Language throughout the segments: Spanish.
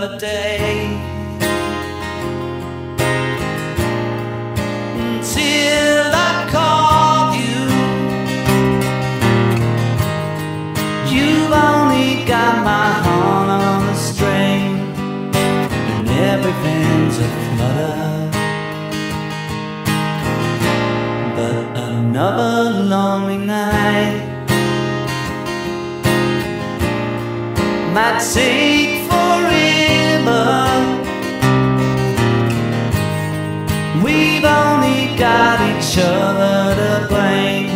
Another day until I call you. You've only got my heart on a string, and everything's a flutter. But another lonely night. might take got each other to blame.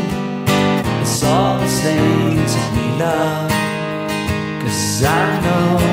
It's all the things we love. Cause I know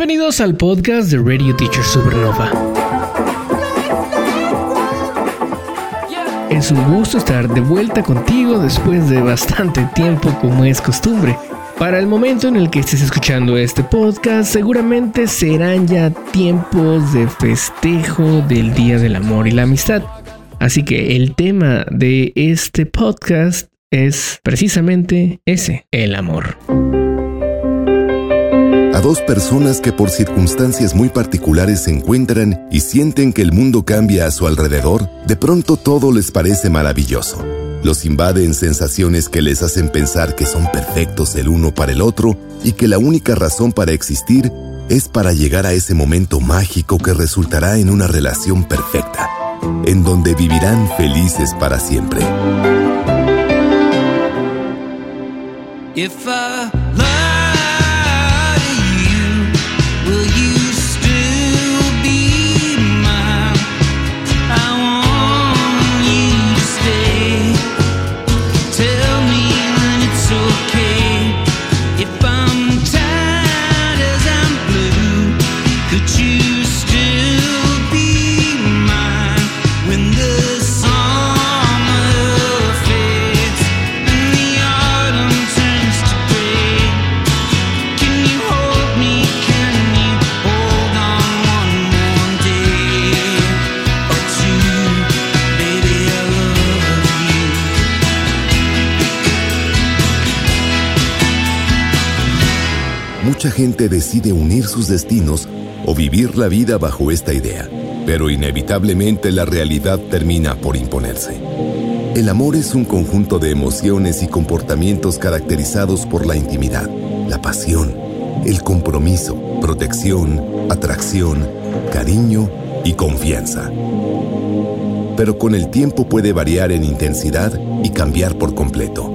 Bienvenidos al podcast de Radio Teacher Supernova. Es un gusto estar de vuelta contigo después de bastante tiempo como es costumbre. Para el momento en el que estés escuchando este podcast, seguramente serán ya tiempos de festejo del Día del Amor y la Amistad. Así que el tema de este podcast es precisamente ese, el amor. Dos personas que por circunstancias muy particulares se encuentran y sienten que el mundo cambia a su alrededor, de pronto todo les parece maravilloso. Los invaden sensaciones que les hacen pensar que son perfectos el uno para el otro y que la única razón para existir es para llegar a ese momento mágico que resultará en una relación perfecta, en donde vivirán felices para siempre. If I Mucha gente decide unir sus destinos o vivir la vida bajo esta idea, pero inevitablemente la realidad termina por imponerse. El amor es un conjunto de emociones y comportamientos caracterizados por la intimidad, la pasión, el compromiso, protección, atracción, cariño y confianza. Pero con el tiempo puede variar en intensidad y cambiar por completo.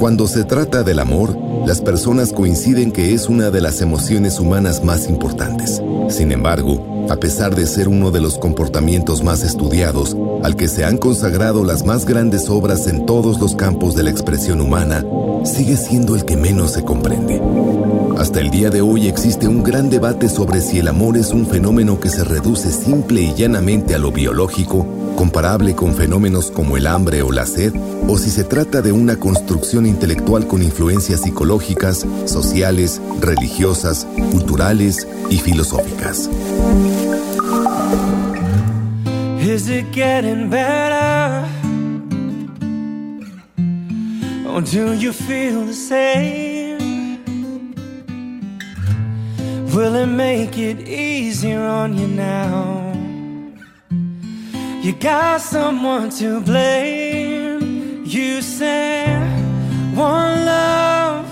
Cuando se trata del amor, las personas coinciden que es una de las emociones humanas más importantes. Sin embargo, a pesar de ser uno de los comportamientos más estudiados, al que se han consagrado las más grandes obras en todos los campos de la expresión humana, sigue siendo el que menos se comprende. Hasta el día de hoy existe un gran debate sobre si el amor es un fenómeno que se reduce simple y llanamente a lo biológico, comparable con fenómenos como el hambre o la sed, o si se trata de una construcción intelectual con influencias psicológicas, sociales, religiosas, culturales y filosóficas. Or do you feel the same? Will it make it easier on you now? You got someone to blame. You said one love,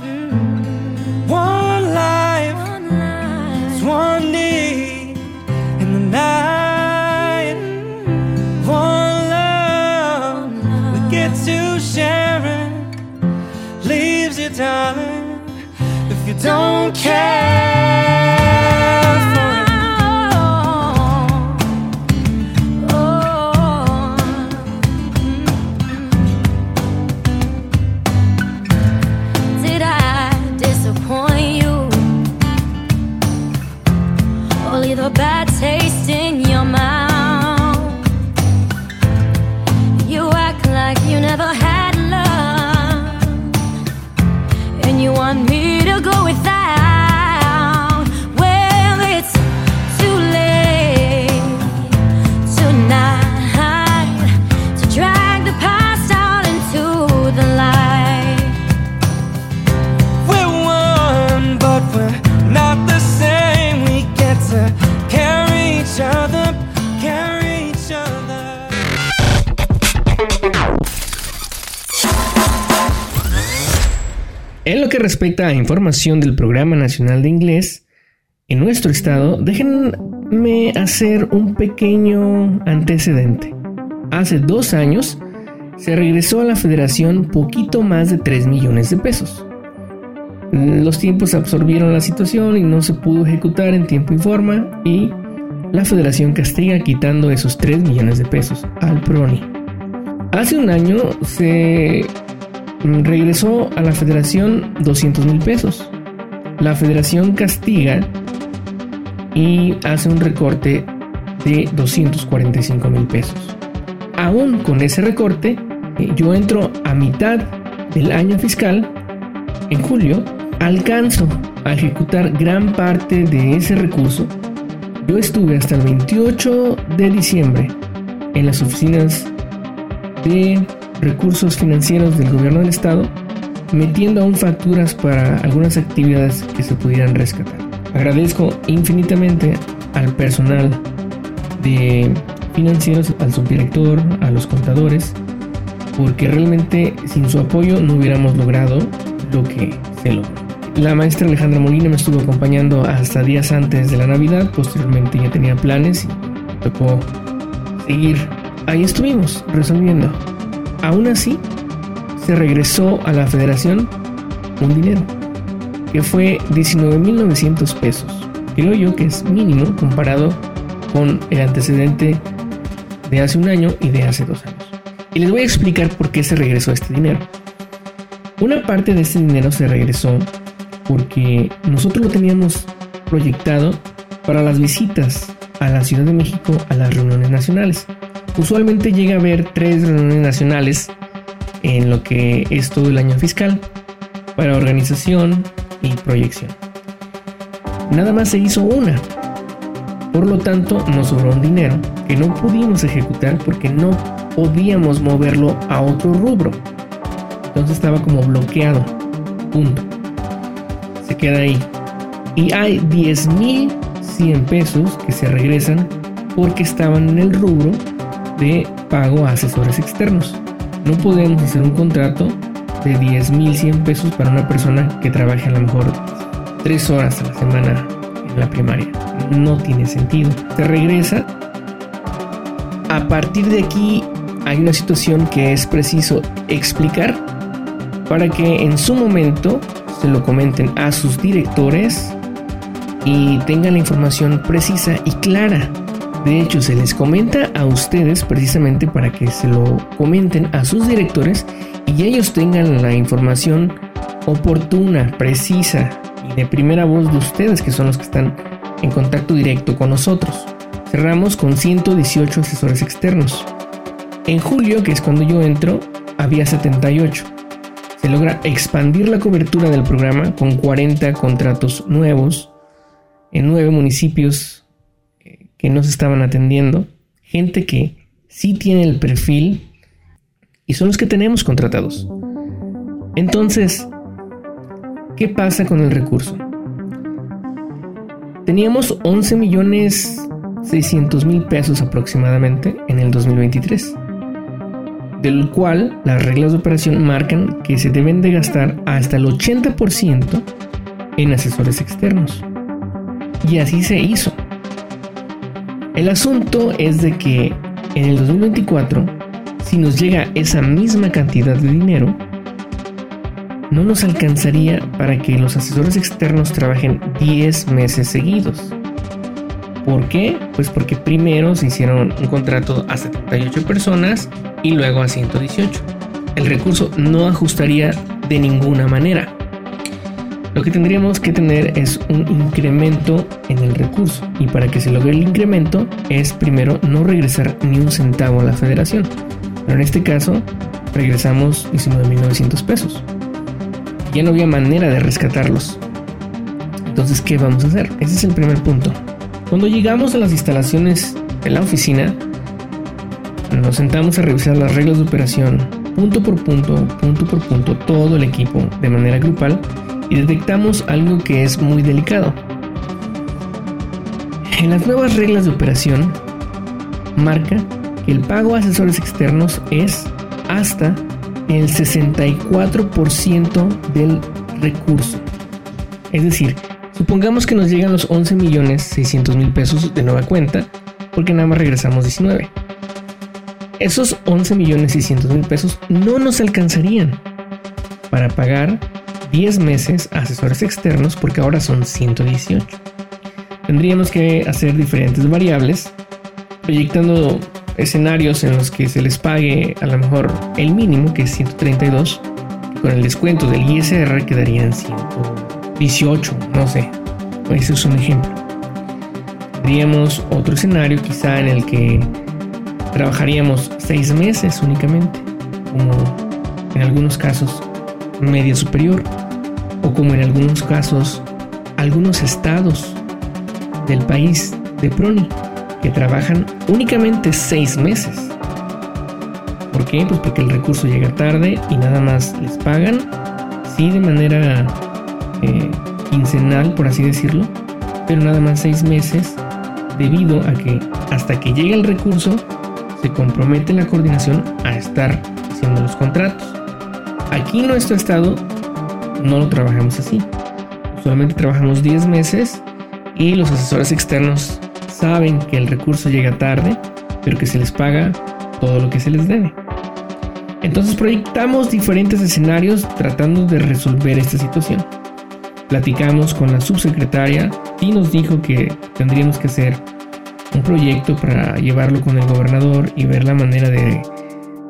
one life, it's one need in the night. Darling, if you don't care. Que respecta a información del Programa Nacional de Inglés, en nuestro estado, déjenme hacer un pequeño antecedente. Hace dos años se regresó a la federación poquito más de 3 millones de pesos. Los tiempos absorbieron la situación y no se pudo ejecutar en tiempo y forma y la federación castiga quitando esos 3 millones de pesos al PRONI. Hace un año se regresó a la federación 200 mil pesos. La federación castiga y hace un recorte de 245 mil pesos. Aún con ese recorte, eh, yo entro a mitad del año fiscal, en julio, alcanzo a ejecutar gran parte de ese recurso. Yo estuve hasta el 28 de diciembre en las oficinas de recursos financieros del gobierno del estado, metiendo aún facturas para algunas actividades que se pudieran rescatar. Agradezco infinitamente al personal de financieros, al subdirector, a los contadores, porque realmente sin su apoyo no hubiéramos logrado lo que se logró. La maestra Alejandra Molina me estuvo acompañando hasta días antes de la Navidad, posteriormente ya tenía planes y tocó seguir. Ahí estuvimos resolviendo. Aún así, se regresó a la federación un dinero, que fue 19.900 pesos. Creo yo que es mínimo comparado con el antecedente de hace un año y de hace dos años. Y les voy a explicar por qué se regresó este dinero. Una parte de este dinero se regresó porque nosotros lo teníamos proyectado para las visitas a la Ciudad de México a las reuniones nacionales. Usualmente llega a haber tres reuniones nacionales en lo que es todo el año fiscal para organización y proyección. Nada más se hizo una. Por lo tanto, nos sobró un dinero que no pudimos ejecutar porque no podíamos moverlo a otro rubro. Entonces estaba como bloqueado. Punto. Se queda ahí. Y hay 10.100 pesos que se regresan porque estaban en el rubro de pago a asesores externos. No podemos hacer un contrato de 10.100 pesos para una persona que trabaje a lo mejor 3 horas a la semana en la primaria. No tiene sentido. Se regresa. A partir de aquí hay una situación que es preciso explicar para que en su momento se lo comenten a sus directores y tengan la información precisa y clara. De hecho, se les comenta a ustedes precisamente para que se lo comenten a sus directores y ellos tengan la información oportuna, precisa y de primera voz de ustedes, que son los que están en contacto directo con nosotros. Cerramos con 118 asesores externos. En julio, que es cuando yo entro, había 78. Se logra expandir la cobertura del programa con 40 contratos nuevos en nueve municipios que no se estaban atendiendo. Gente que sí tiene el perfil y son los que tenemos contratados. Entonces, ¿qué pasa con el recurso? Teníamos 11 millones 600 mil pesos aproximadamente en el 2023, del cual las reglas de operación marcan que se deben de gastar hasta el 80% en asesores externos. Y así se hizo. El asunto es de que en el 2024, si nos llega esa misma cantidad de dinero, no nos alcanzaría para que los asesores externos trabajen 10 meses seguidos. ¿Por qué? Pues porque primero se hicieron un contrato a 78 personas y luego a 118. El recurso no ajustaría de ninguna manera. Lo que tendríamos que tener es un incremento en el recurso y para que se logre el incremento es primero no regresar ni un centavo a la federación. Pero en este caso regresamos 19.900 pesos. Ya no había manera de rescatarlos. Entonces, ¿qué vamos a hacer? Ese es el primer punto. Cuando llegamos a las instalaciones de la oficina, nos sentamos a revisar las reglas de operación punto por punto, punto por punto, todo el equipo de manera grupal y detectamos algo que es muy delicado. En las nuevas reglas de operación marca que el pago a asesores externos es hasta el 64% del recurso. Es decir, supongamos que nos llegan los 11 millones 600 mil pesos de nueva cuenta porque nada más regresamos 19. Esos 11 millones 600 mil pesos no nos alcanzarían para pagar 10 meses asesores externos porque ahora son 118. Tendríamos que hacer diferentes variables, proyectando escenarios en los que se les pague a lo mejor el mínimo, que es 132, con el descuento del ISR quedarían 118, no sé. Ese es un ejemplo. Tendríamos otro escenario quizá en el que trabajaríamos 6 meses únicamente, como en algunos casos media superior o como en algunos casos algunos estados del país de Proni que trabajan únicamente seis meses. ¿Por qué? Pues porque el recurso llega tarde y nada más les pagan, sí, de manera eh, quincenal, por así decirlo, pero nada más seis meses debido a que hasta que llegue el recurso se compromete la coordinación a estar haciendo los contratos. Aquí nuestro estado no lo trabajamos así. Solamente trabajamos 10 meses y los asesores externos saben que el recurso llega tarde, pero que se les paga todo lo que se les debe. Entonces proyectamos diferentes escenarios tratando de resolver esta situación. Platicamos con la subsecretaria y nos dijo que tendríamos que hacer un proyecto para llevarlo con el gobernador y ver la manera de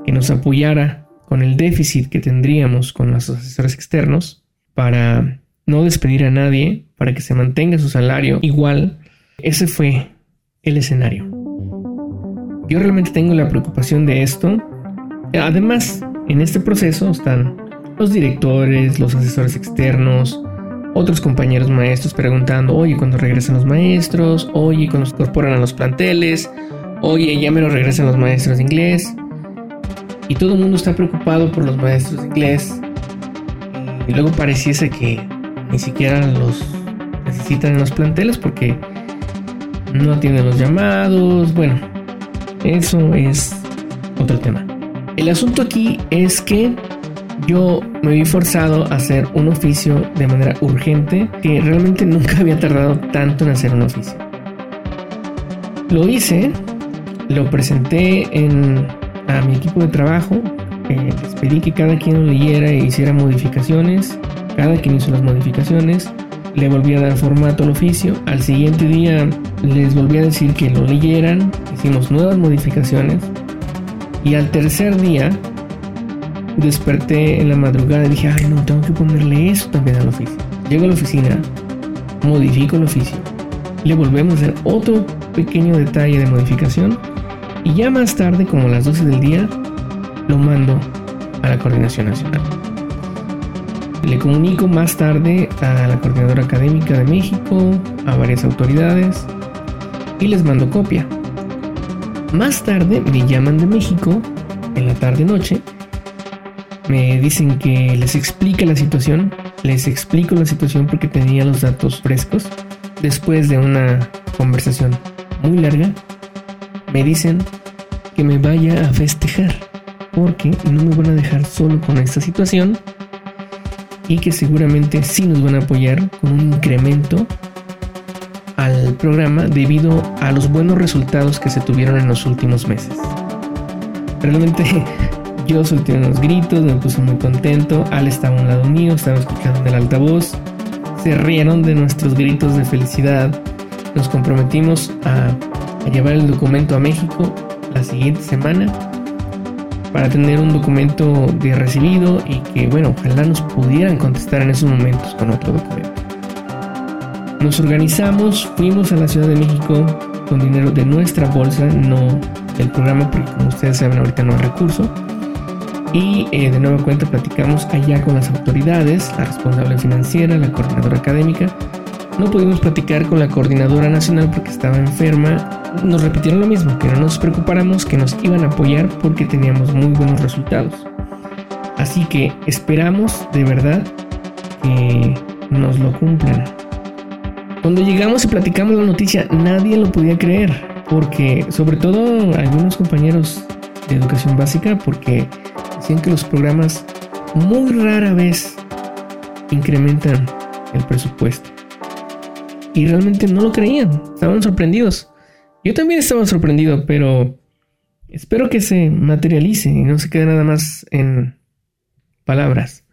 que nos apoyara con el déficit que tendríamos con los asesores externos para no despedir a nadie, para que se mantenga su salario igual. Ese fue el escenario. Yo realmente tengo la preocupación de esto. Además, en este proceso están los directores, los asesores externos, otros compañeros maestros preguntando, oye, cuando regresan los maestros, oye, cuando se incorporan a los planteles, oye, ya me lo regresan los maestros de inglés. Y todo el mundo está preocupado por los maestros de inglés. Y luego pareciese que ni siquiera los necesitan en los planteles porque no atienden los llamados. Bueno, eso es otro tema. El asunto aquí es que yo me vi forzado a hacer un oficio de manera urgente que realmente nunca había tardado tanto en hacer un oficio. Lo hice, lo presenté en, a mi equipo de trabajo, les pedí que cada quien lo leyera e hiciera modificaciones. Cada quien hizo las modificaciones. Le volví a dar formato al oficio. Al siguiente día les volví a decir que lo leyeran. Hicimos nuevas modificaciones. Y al tercer día desperté en la madrugada y dije, ay no, tengo que ponerle eso también al oficio. Llego a la oficina, modifico el oficio. Le volvemos a hacer otro pequeño detalle de modificación. Y ya más tarde, como a las 12 del día, lo mando a la coordinación nacional. Le comunico más tarde a la coordinadora académica de México, a varias autoridades y les mando copia. Más tarde me llaman de México, en la tarde-noche, me dicen que les explique la situación, les explico la situación porque tenía los datos frescos. Después de una conversación muy larga, me dicen que me vaya a festejar porque no me van a dejar solo con esta situación y que seguramente sí nos van a apoyar con un incremento al programa debido a los buenos resultados que se tuvieron en los últimos meses. Realmente yo solté unos gritos, me puse muy contento, Al estaba a un lado mío, estaba escuchando en el altavoz, se rieron de nuestros gritos de felicidad, nos comprometimos a, a llevar el documento a México la siguiente semana para tener un documento de recibido y que, bueno, ojalá nos pudieran contestar en esos momentos con otro documento. Nos organizamos, fuimos a la Ciudad de México con dinero de nuestra bolsa, no del programa, porque como ustedes saben ahorita no hay recurso. Y eh, de nueva cuenta platicamos allá con las autoridades, la responsable financiera, la coordinadora académica. No pudimos platicar con la coordinadora nacional porque estaba enferma nos repitieron lo mismo, que no nos preocupáramos, que nos iban a apoyar porque teníamos muy buenos resultados. Así que esperamos de verdad que nos lo cumplan. Cuando llegamos y platicamos la noticia, nadie lo podía creer, porque sobre todo algunos compañeros de educación básica, porque decían que los programas muy rara vez incrementan el presupuesto. Y realmente no lo creían, estaban sorprendidos. Yo también estaba sorprendido, pero espero que se materialice y no se quede nada más en palabras.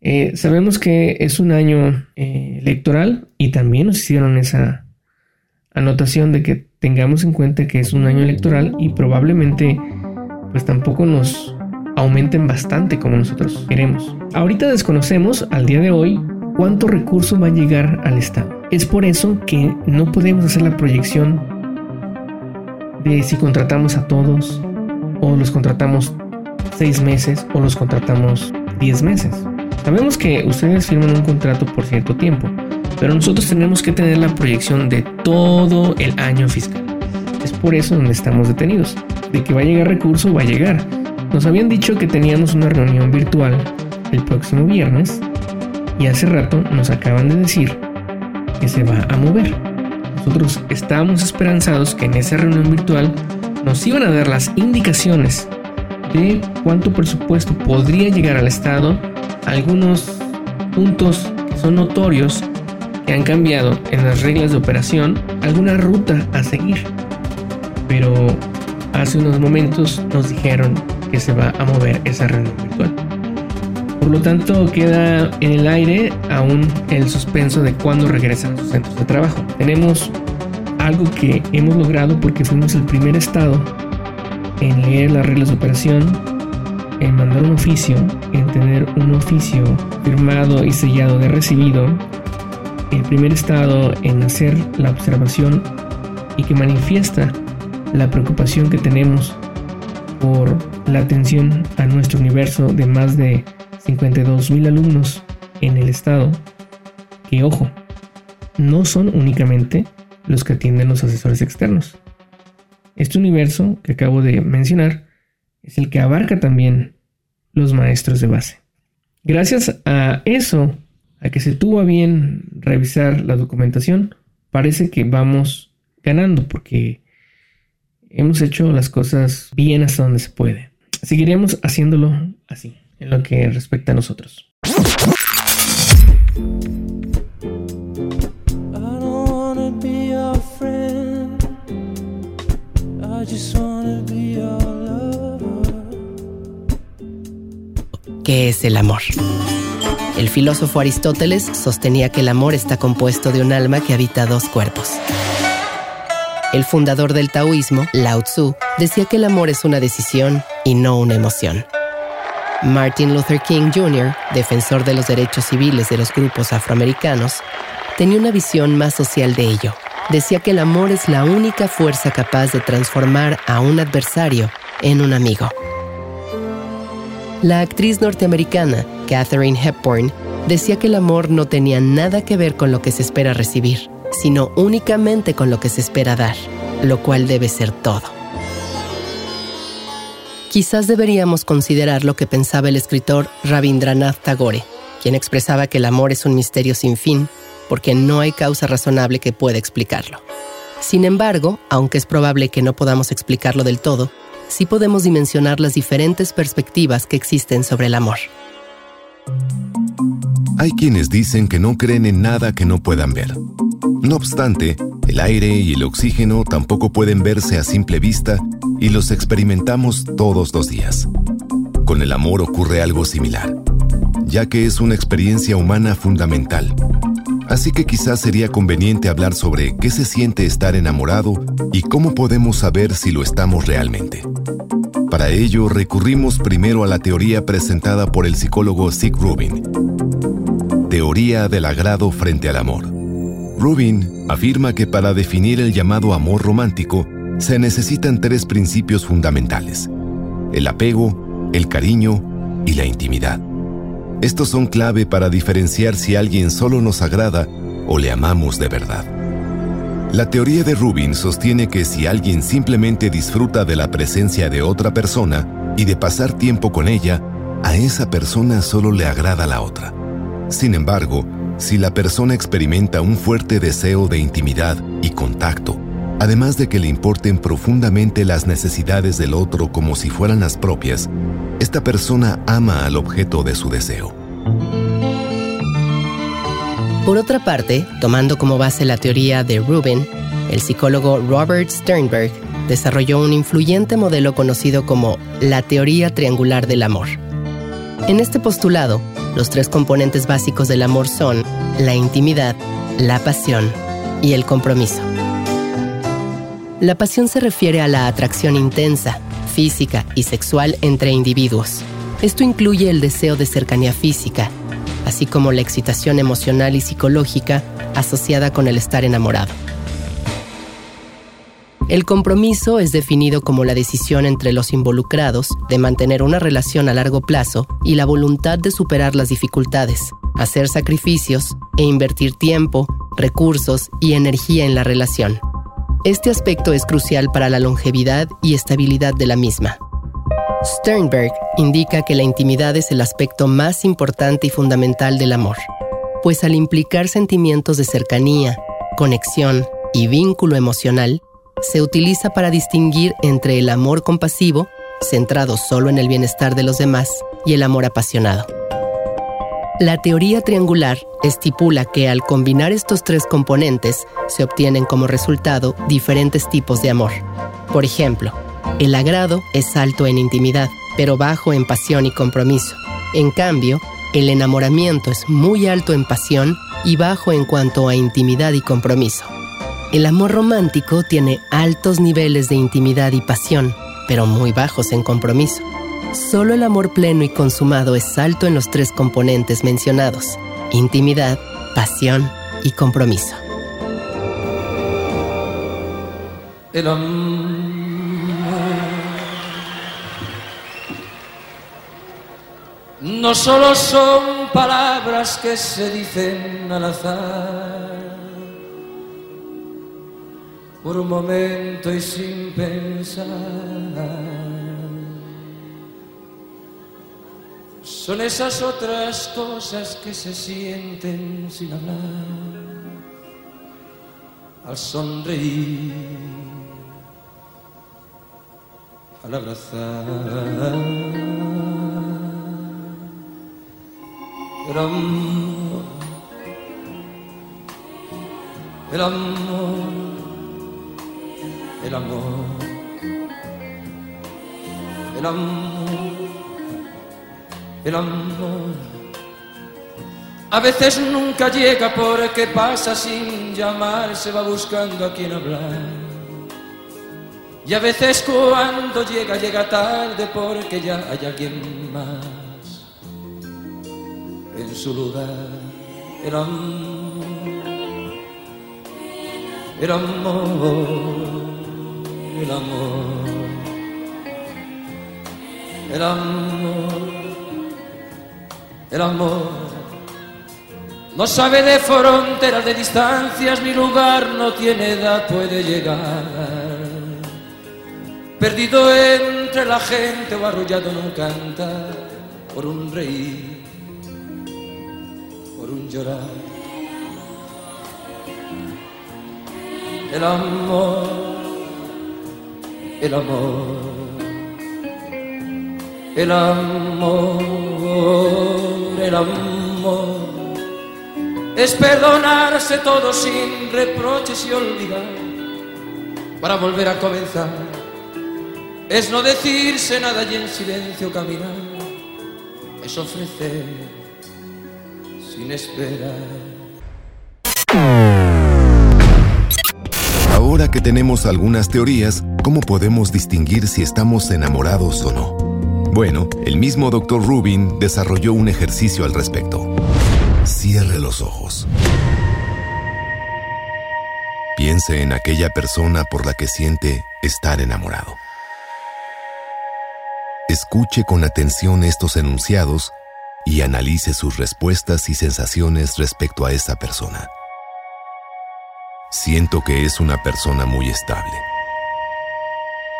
Eh, sabemos que es un año eh, electoral y también nos hicieron esa anotación de que tengamos en cuenta que es un año electoral y probablemente pues tampoco nos aumenten bastante como nosotros queremos. Ahorita desconocemos al día de hoy cuánto recurso va a llegar al Estado. Es por eso que no podemos hacer la proyección de si contratamos a todos o los contratamos seis meses o los contratamos diez meses. Sabemos que ustedes firman un contrato por cierto tiempo, pero nosotros tenemos que tener la proyección de todo el año fiscal. Es por eso donde estamos detenidos. De que va a llegar recurso, va a llegar. Nos habían dicho que teníamos una reunión virtual el próximo viernes y hace rato nos acaban de decir que se va a mover. Nosotros estábamos esperanzados que en esa reunión virtual nos iban a dar las indicaciones de cuánto presupuesto podría llegar al Estado, algunos puntos que son notorios que han cambiado en las reglas de operación, alguna ruta a seguir. Pero hace unos momentos nos dijeron que se va a mover esa reunión virtual. Por lo tanto, queda en el aire aún el suspenso de cuándo regresan sus centros de trabajo. Tenemos algo que hemos logrado porque fuimos el primer estado en leer las reglas de operación, en mandar un oficio, en tener un oficio firmado y sellado de recibido, el primer estado en hacer la observación y que manifiesta la preocupación que tenemos por la atención a nuestro universo de más de 52 mil alumnos en el estado, que ojo, no son únicamente los que atienden los asesores externos. Este universo que acabo de mencionar es el que abarca también los maestros de base. Gracias a eso, a que se tuvo a bien revisar la documentación, parece que vamos ganando porque hemos hecho las cosas bien hasta donde se puede. Seguiremos haciéndolo así en lo que respecta a nosotros. ¿qué es el amor? El filósofo Aristóteles sostenía que el amor está compuesto de un alma que habita dos cuerpos. El fundador del taoísmo, Lao Tzu, decía que el amor es una decisión y no una emoción. Martin Luther King Jr., defensor de los derechos civiles de los grupos afroamericanos, tenía una visión más social de ello. Decía que el amor es la única fuerza capaz de transformar a un adversario en un amigo. La actriz norteamericana Katherine Hepburn decía que el amor no tenía nada que ver con lo que se espera recibir, sino únicamente con lo que se espera dar, lo cual debe ser todo. Quizás deberíamos considerar lo que pensaba el escritor Rabindranath Tagore, quien expresaba que el amor es un misterio sin fin, porque no hay causa razonable que pueda explicarlo. Sin embargo, aunque es probable que no podamos explicarlo del todo, sí podemos dimensionar las diferentes perspectivas que existen sobre el amor. Hay quienes dicen que no creen en nada que no puedan ver. No obstante, el aire y el oxígeno tampoco pueden verse a simple vista y los experimentamos todos los días. Con el amor ocurre algo similar, ya que es una experiencia humana fundamental. Así que quizás sería conveniente hablar sobre qué se siente estar enamorado y cómo podemos saber si lo estamos realmente. Para ello recurrimos primero a la teoría presentada por el psicólogo Sig Rubin. Teoría del agrado frente al amor. Rubin afirma que para definir el llamado amor romántico se necesitan tres principios fundamentales. El apego, el cariño y la intimidad. Estos son clave para diferenciar si alguien solo nos agrada o le amamos de verdad. La teoría de Rubin sostiene que si alguien simplemente disfruta de la presencia de otra persona y de pasar tiempo con ella, a esa persona solo le agrada la otra. Sin embargo, si la persona experimenta un fuerte deseo de intimidad y contacto, además de que le importen profundamente las necesidades del otro como si fueran las propias, esta persona ama al objeto de su deseo. Por otra parte, tomando como base la teoría de Rubin, el psicólogo Robert Sternberg desarrolló un influyente modelo conocido como la teoría triangular del amor. En este postulado, los tres componentes básicos del amor son la intimidad, la pasión y el compromiso. La pasión se refiere a la atracción intensa, física y sexual entre individuos. Esto incluye el deseo de cercanía física, así como la excitación emocional y psicológica asociada con el estar enamorado. El compromiso es definido como la decisión entre los involucrados de mantener una relación a largo plazo y la voluntad de superar las dificultades, hacer sacrificios e invertir tiempo, recursos y energía en la relación. Este aspecto es crucial para la longevidad y estabilidad de la misma. Sternberg indica que la intimidad es el aspecto más importante y fundamental del amor, pues al implicar sentimientos de cercanía, conexión y vínculo emocional, se utiliza para distinguir entre el amor compasivo, centrado solo en el bienestar de los demás, y el amor apasionado. La teoría triangular estipula que al combinar estos tres componentes se obtienen como resultado diferentes tipos de amor. Por ejemplo, el agrado es alto en intimidad, pero bajo en pasión y compromiso. En cambio, el enamoramiento es muy alto en pasión y bajo en cuanto a intimidad y compromiso. El amor romántico tiene altos niveles de intimidad y pasión, pero muy bajos en compromiso. Solo el amor pleno y consumado es alto en los tres componentes mencionados, intimidad, pasión y compromiso. El amor no solo son palabras que se dicen al azar, por un momento y sin pensar. Son esas otras cosas que se sienten sin hablar al sonreír, al abrazar. Amor, el amor, el amor, el amor. El amor. A veces nunca llega porque pasa sin llamar, se va buscando a quien hablar. Y a veces cuando llega, llega tarde porque ya hay alguien más en su lugar. El amor, el amor, el amor, el amor, el amor. No sabe de fronteras, de distancias, mi lugar no tiene edad, puede llegar perdido entre la gente o arrullado en un por un reír, llorar. El amor, el amor, el amor, el amor. Es perdonarse todo sin reproches y olvidar para volver a comenzar es no decirse nada y en silencio caminar, es ofrecer sin esperar. Ahora que tenemos algunas teorías, ¿cómo podemos distinguir si estamos enamorados o no? Bueno, el mismo Dr. Rubin desarrolló un ejercicio al respecto. Cierre los ojos. Piense en aquella persona por la que siente estar enamorado. Escuche con atención estos enunciados y analice sus respuestas y sensaciones respecto a esa persona. Siento que es una persona muy estable.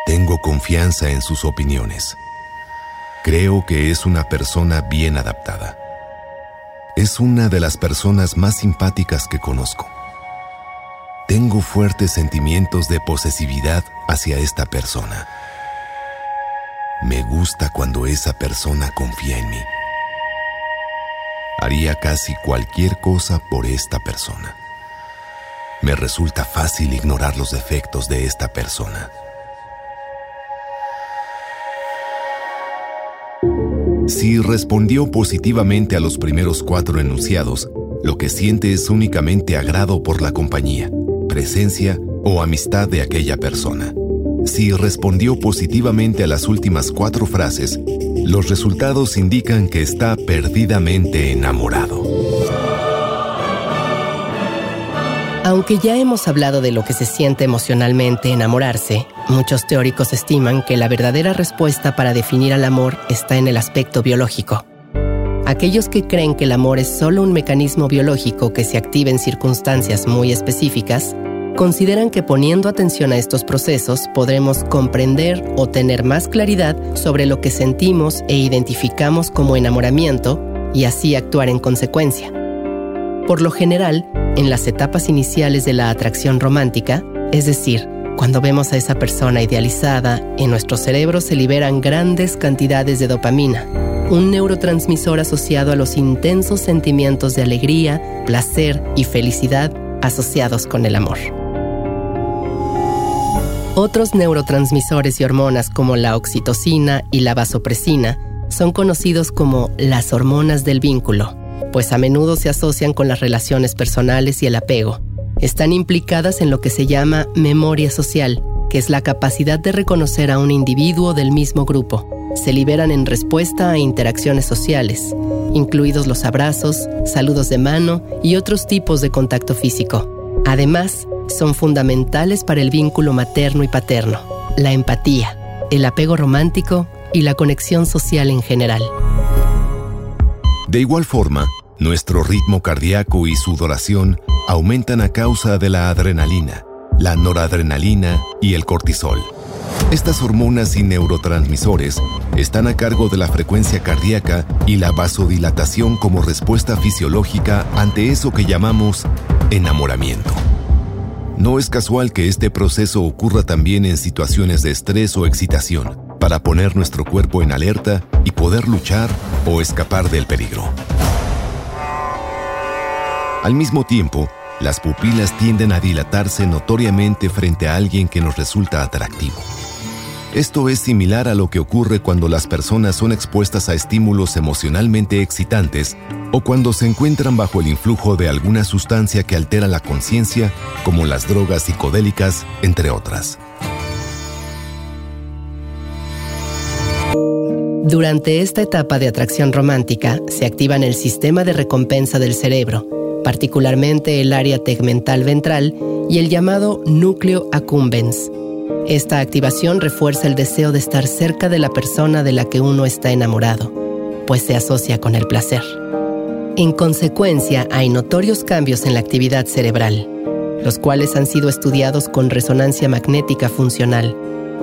Tengo confianza en sus opiniones. Creo que es una persona bien adaptada. Es una de las personas más simpáticas que conozco. Tengo fuertes sentimientos de posesividad hacia esta persona. Me gusta cuando esa persona confía en mí. Haría casi cualquier cosa por esta persona. Me resulta fácil ignorar los defectos de esta persona. Si respondió positivamente a los primeros cuatro enunciados, lo que siente es únicamente agrado por la compañía, presencia o amistad de aquella persona. Si respondió positivamente a las últimas cuatro frases, los resultados indican que está perdidamente enamorado. Aunque ya hemos hablado de lo que se siente emocionalmente enamorarse, muchos teóricos estiman que la verdadera respuesta para definir al amor está en el aspecto biológico. Aquellos que creen que el amor es solo un mecanismo biológico que se activa en circunstancias muy específicas, consideran que poniendo atención a estos procesos podremos comprender o tener más claridad sobre lo que sentimos e identificamos como enamoramiento y así actuar en consecuencia. Por lo general, en las etapas iniciales de la atracción romántica, es decir, cuando vemos a esa persona idealizada, en nuestro cerebro se liberan grandes cantidades de dopamina, un neurotransmisor asociado a los intensos sentimientos de alegría, placer y felicidad asociados con el amor. Otros neurotransmisores y hormonas como la oxitocina y la vasopresina son conocidos como las hormonas del vínculo, pues a menudo se asocian con las relaciones personales y el apego. Están implicadas en lo que se llama memoria social, que es la capacidad de reconocer a un individuo del mismo grupo. Se liberan en respuesta a interacciones sociales, incluidos los abrazos, saludos de mano y otros tipos de contacto físico. Además, son fundamentales para el vínculo materno y paterno, la empatía, el apego romántico y la conexión social en general. De igual forma, nuestro ritmo cardíaco y sudoración aumentan a causa de la adrenalina, la noradrenalina y el cortisol. Estas hormonas y neurotransmisores están a cargo de la frecuencia cardíaca y la vasodilatación como respuesta fisiológica ante eso que llamamos enamoramiento. No es casual que este proceso ocurra también en situaciones de estrés o excitación, para poner nuestro cuerpo en alerta y poder luchar o escapar del peligro. Al mismo tiempo, las pupilas tienden a dilatarse notoriamente frente a alguien que nos resulta atractivo. Esto es similar a lo que ocurre cuando las personas son expuestas a estímulos emocionalmente excitantes o cuando se encuentran bajo el influjo de alguna sustancia que altera la conciencia, como las drogas psicodélicas, entre otras. Durante esta etapa de atracción romántica se activan el sistema de recompensa del cerebro, particularmente el área tegmental ventral y el llamado núcleo accumbens esta activación refuerza el deseo de estar cerca de la persona de la que uno está enamorado, pues se asocia con el placer. En consecuencia, hay notorios cambios en la actividad cerebral, los cuales han sido estudiados con resonancia magnética funcional,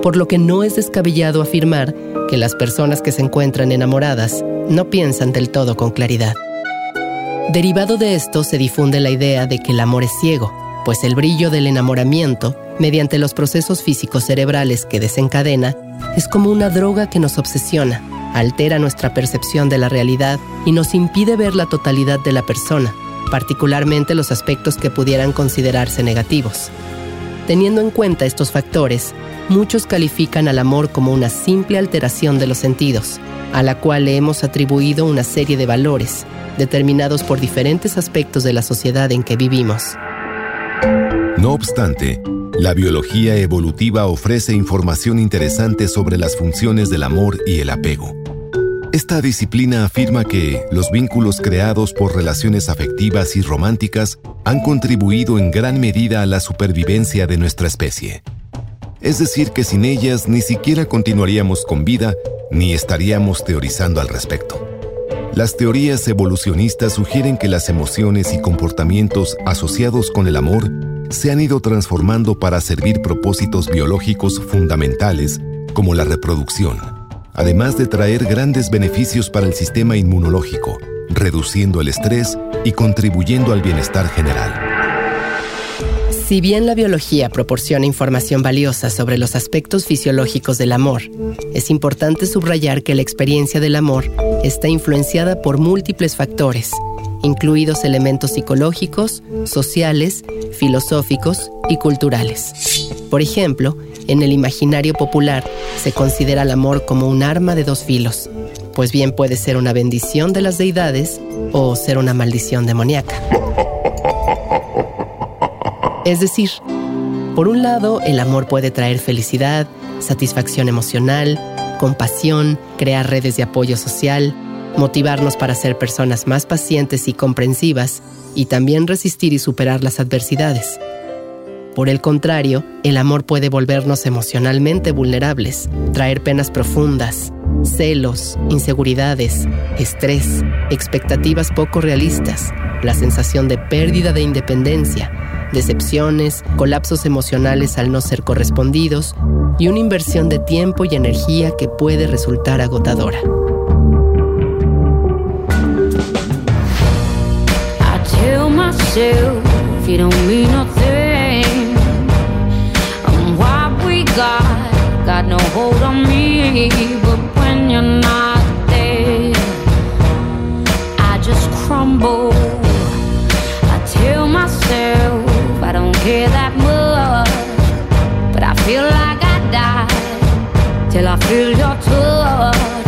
por lo que no es descabellado afirmar que las personas que se encuentran enamoradas no piensan del todo con claridad. Derivado de esto se difunde la idea de que el amor es ciego, pues el brillo del enamoramiento mediante los procesos físicos cerebrales que desencadena, es como una droga que nos obsesiona, altera nuestra percepción de la realidad y nos impide ver la totalidad de la persona, particularmente los aspectos que pudieran considerarse negativos. Teniendo en cuenta estos factores, muchos califican al amor como una simple alteración de los sentidos, a la cual le hemos atribuido una serie de valores, determinados por diferentes aspectos de la sociedad en que vivimos. No obstante, la biología evolutiva ofrece información interesante sobre las funciones del amor y el apego. Esta disciplina afirma que los vínculos creados por relaciones afectivas y románticas han contribuido en gran medida a la supervivencia de nuestra especie. Es decir, que sin ellas ni siquiera continuaríamos con vida ni estaríamos teorizando al respecto. Las teorías evolucionistas sugieren que las emociones y comportamientos asociados con el amor se han ido transformando para servir propósitos biológicos fundamentales como la reproducción, además de traer grandes beneficios para el sistema inmunológico, reduciendo el estrés y contribuyendo al bienestar general. Si bien la biología proporciona información valiosa sobre los aspectos fisiológicos del amor, es importante subrayar que la experiencia del amor está influenciada por múltiples factores, incluidos elementos psicológicos, sociales, filosóficos y culturales. Por ejemplo, en el imaginario popular se considera el amor como un arma de dos filos, pues bien puede ser una bendición de las deidades o ser una maldición demoníaca. Es decir, por un lado, el amor puede traer felicidad, satisfacción emocional, compasión, crear redes de apoyo social, motivarnos para ser personas más pacientes y comprensivas y también resistir y superar las adversidades. Por el contrario, el amor puede volvernos emocionalmente vulnerables, traer penas profundas, celos, inseguridades, estrés, expectativas poco realistas, la sensación de pérdida de independencia, decepciones, colapsos emocionales al no ser correspondidos y una inversión de tiempo y energía que puede resultar agotadora. got no hold on me. But when you're not there, I just crumble. Care that much, but I feel like I die till I feel your touch.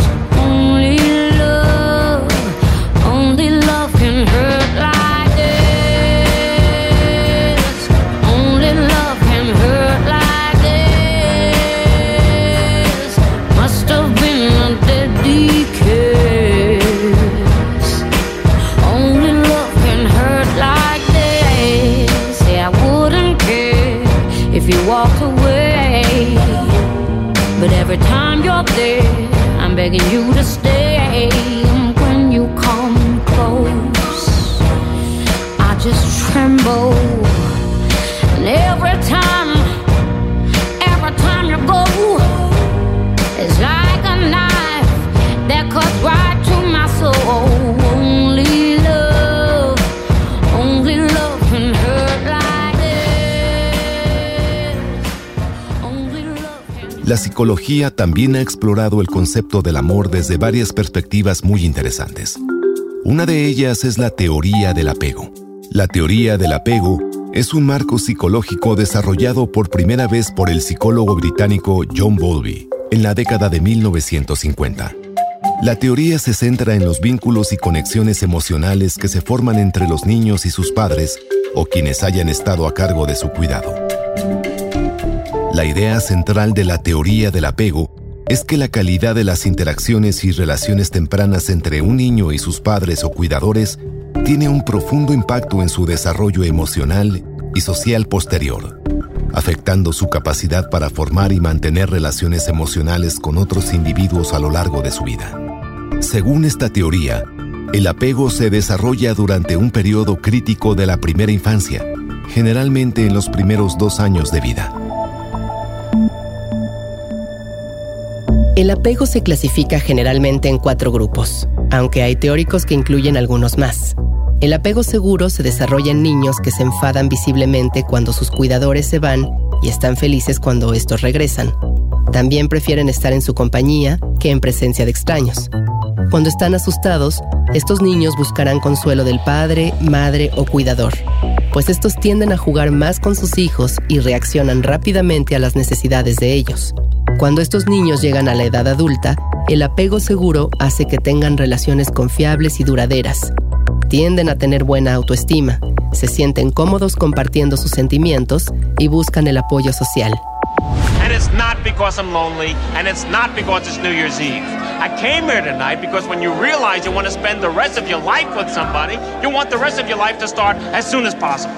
Begging you to stay. La psicología también ha explorado el concepto del amor desde varias perspectivas muy interesantes. Una de ellas es la teoría del apego. La teoría del apego es un marco psicológico desarrollado por primera vez por el psicólogo británico John Bowlby en la década de 1950. La teoría se centra en los vínculos y conexiones emocionales que se forman entre los niños y sus padres o quienes hayan estado a cargo de su cuidado. La idea central de la teoría del apego es que la calidad de las interacciones y relaciones tempranas entre un niño y sus padres o cuidadores tiene un profundo impacto en su desarrollo emocional y social posterior, afectando su capacidad para formar y mantener relaciones emocionales con otros individuos a lo largo de su vida. Según esta teoría, el apego se desarrolla durante un periodo crítico de la primera infancia, generalmente en los primeros dos años de vida. El apego se clasifica generalmente en cuatro grupos, aunque hay teóricos que incluyen algunos más. El apego seguro se desarrolla en niños que se enfadan visiblemente cuando sus cuidadores se van y están felices cuando estos regresan. También prefieren estar en su compañía que en presencia de extraños. Cuando están asustados, estos niños buscarán consuelo del padre, madre o cuidador, pues estos tienden a jugar más con sus hijos y reaccionan rápidamente a las necesidades de ellos. Cuando estos niños llegan a la edad adulta, el apego seguro hace que tengan relaciones confiables y duraderas. Tienden a tener buena autoestima, se sienten cómodos compartiendo sus sentimientos y buscan el apoyo social. And it's not because I'm lonely, and it's not because it's New Year's Eve. I came here tonight because when you realize you want to spend the rest of your life with somebody, you want the rest of your life to start as soon as possible.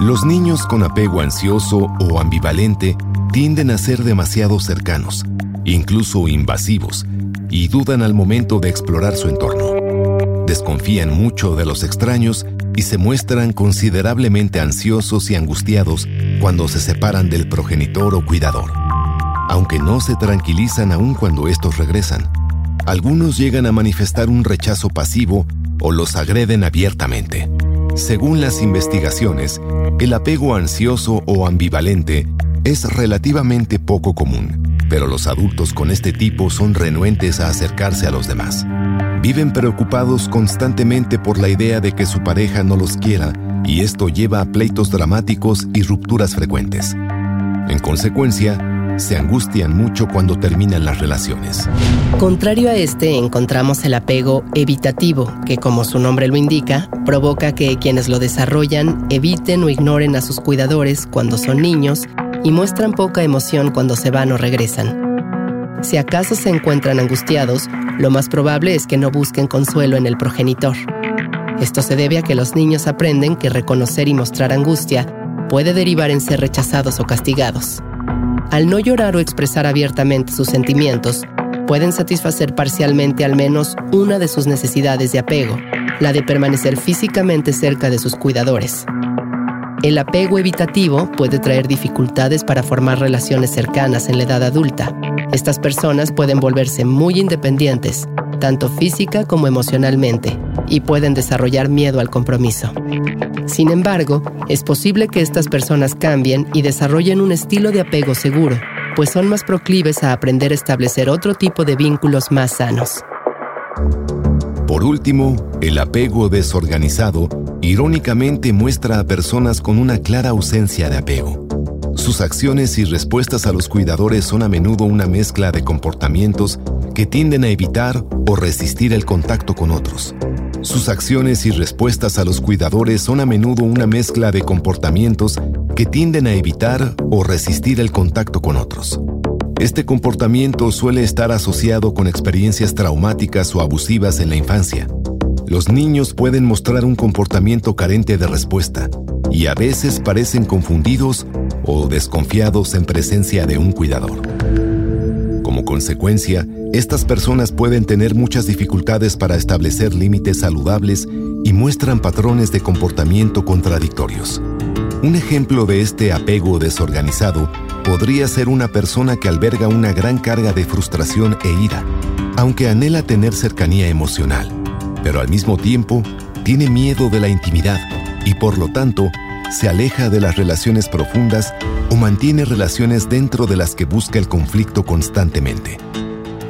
Los niños con apego ansioso o ambivalente tienden a ser demasiado cercanos, incluso invasivos, y dudan al momento de explorar su entorno. Desconfían mucho de los extraños y se muestran considerablemente ansiosos y angustiados cuando se separan del progenitor o cuidador, aunque no se tranquilizan aún cuando estos regresan. Algunos llegan a manifestar un rechazo pasivo o los agreden abiertamente. Según las investigaciones, el apego ansioso o ambivalente es relativamente poco común, pero los adultos con este tipo son renuentes a acercarse a los demás. Viven preocupados constantemente por la idea de que su pareja no los quiera y esto lleva a pleitos dramáticos y rupturas frecuentes. En consecuencia, se angustian mucho cuando terminan las relaciones. Contrario a este, encontramos el apego evitativo, que como su nombre lo indica, provoca que quienes lo desarrollan eviten o ignoren a sus cuidadores cuando son niños y muestran poca emoción cuando se van o regresan. Si acaso se encuentran angustiados, lo más probable es que no busquen consuelo en el progenitor. Esto se debe a que los niños aprenden que reconocer y mostrar angustia puede derivar en ser rechazados o castigados. Al no llorar o expresar abiertamente sus sentimientos, pueden satisfacer parcialmente al menos una de sus necesidades de apego, la de permanecer físicamente cerca de sus cuidadores. El apego evitativo puede traer dificultades para formar relaciones cercanas en la edad adulta. Estas personas pueden volverse muy independientes, tanto física como emocionalmente, y pueden desarrollar miedo al compromiso. Sin embargo, es posible que estas personas cambien y desarrollen un estilo de apego seguro, pues son más proclives a aprender a establecer otro tipo de vínculos más sanos. Por último, el apego desorganizado irónicamente muestra a personas con una clara ausencia de apego. Sus acciones y respuestas a los cuidadores son a menudo una mezcla de comportamientos que tienden a evitar o resistir el contacto con otros. Sus acciones y respuestas a los cuidadores son a menudo una mezcla de comportamientos que tienden a evitar o resistir el contacto con otros. Este comportamiento suele estar asociado con experiencias traumáticas o abusivas en la infancia. Los niños pueden mostrar un comportamiento carente de respuesta y a veces parecen confundidos o desconfiados en presencia de un cuidador. Como consecuencia, estas personas pueden tener muchas dificultades para establecer límites saludables y muestran patrones de comportamiento contradictorios. Un ejemplo de este apego desorganizado podría ser una persona que alberga una gran carga de frustración e ira, aunque anhela tener cercanía emocional, pero al mismo tiempo tiene miedo de la intimidad y por lo tanto se aleja de las relaciones profundas o mantiene relaciones dentro de las que busca el conflicto constantemente.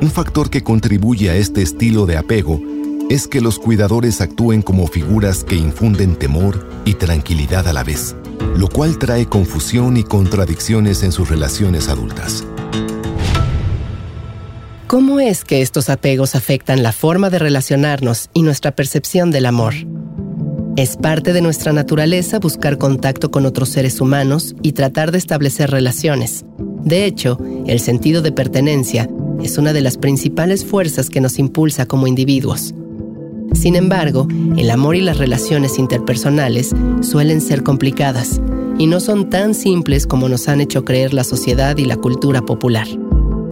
Un factor que contribuye a este estilo de apego es que los cuidadores actúen como figuras que infunden temor y tranquilidad a la vez, lo cual trae confusión y contradicciones en sus relaciones adultas. ¿Cómo es que estos apegos afectan la forma de relacionarnos y nuestra percepción del amor? Es parte de nuestra naturaleza buscar contacto con otros seres humanos y tratar de establecer relaciones. De hecho, el sentido de pertenencia es una de las principales fuerzas que nos impulsa como individuos. Sin embargo, el amor y las relaciones interpersonales suelen ser complicadas y no son tan simples como nos han hecho creer la sociedad y la cultura popular.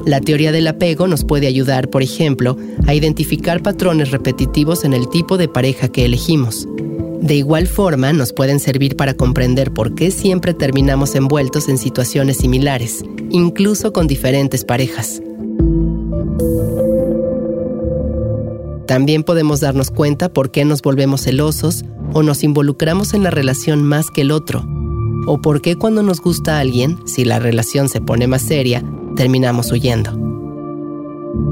La teoría del apego nos puede ayudar, por ejemplo, a identificar patrones repetitivos en el tipo de pareja que elegimos. De igual forma, nos pueden servir para comprender por qué siempre terminamos envueltos en situaciones similares, incluso con diferentes parejas. También podemos darnos cuenta por qué nos volvemos celosos o nos involucramos en la relación más que el otro, o por qué cuando nos gusta alguien, si la relación se pone más seria, terminamos huyendo.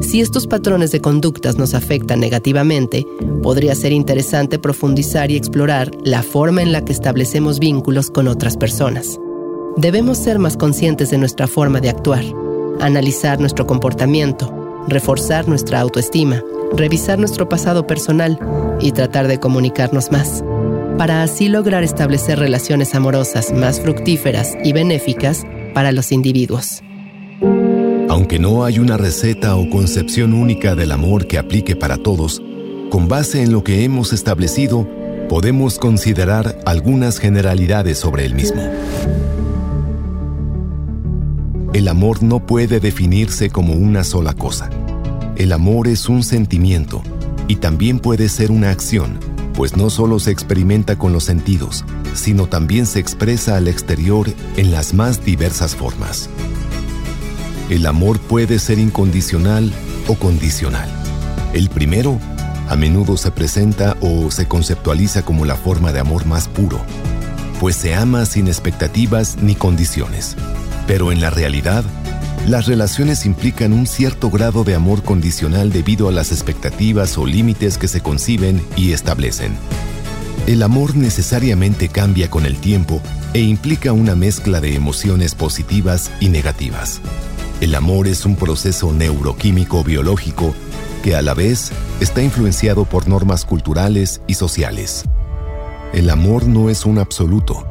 Si estos patrones de conductas nos afectan negativamente, podría ser interesante profundizar y explorar la forma en la que establecemos vínculos con otras personas. Debemos ser más conscientes de nuestra forma de actuar, analizar nuestro comportamiento, reforzar nuestra autoestima, revisar nuestro pasado personal y tratar de comunicarnos más, para así lograr establecer relaciones amorosas más fructíferas y benéficas para los individuos. Aunque no hay una receta o concepción única del amor que aplique para todos, con base en lo que hemos establecido, podemos considerar algunas generalidades sobre el mismo. El amor no puede definirse como una sola cosa. El amor es un sentimiento y también puede ser una acción, pues no solo se experimenta con los sentidos, sino también se expresa al exterior en las más diversas formas. El amor puede ser incondicional o condicional. El primero a menudo se presenta o se conceptualiza como la forma de amor más puro, pues se ama sin expectativas ni condiciones. Pero en la realidad, las relaciones implican un cierto grado de amor condicional debido a las expectativas o límites que se conciben y establecen. El amor necesariamente cambia con el tiempo e implica una mezcla de emociones positivas y negativas. El amor es un proceso neuroquímico biológico que a la vez está influenciado por normas culturales y sociales. El amor no es un absoluto,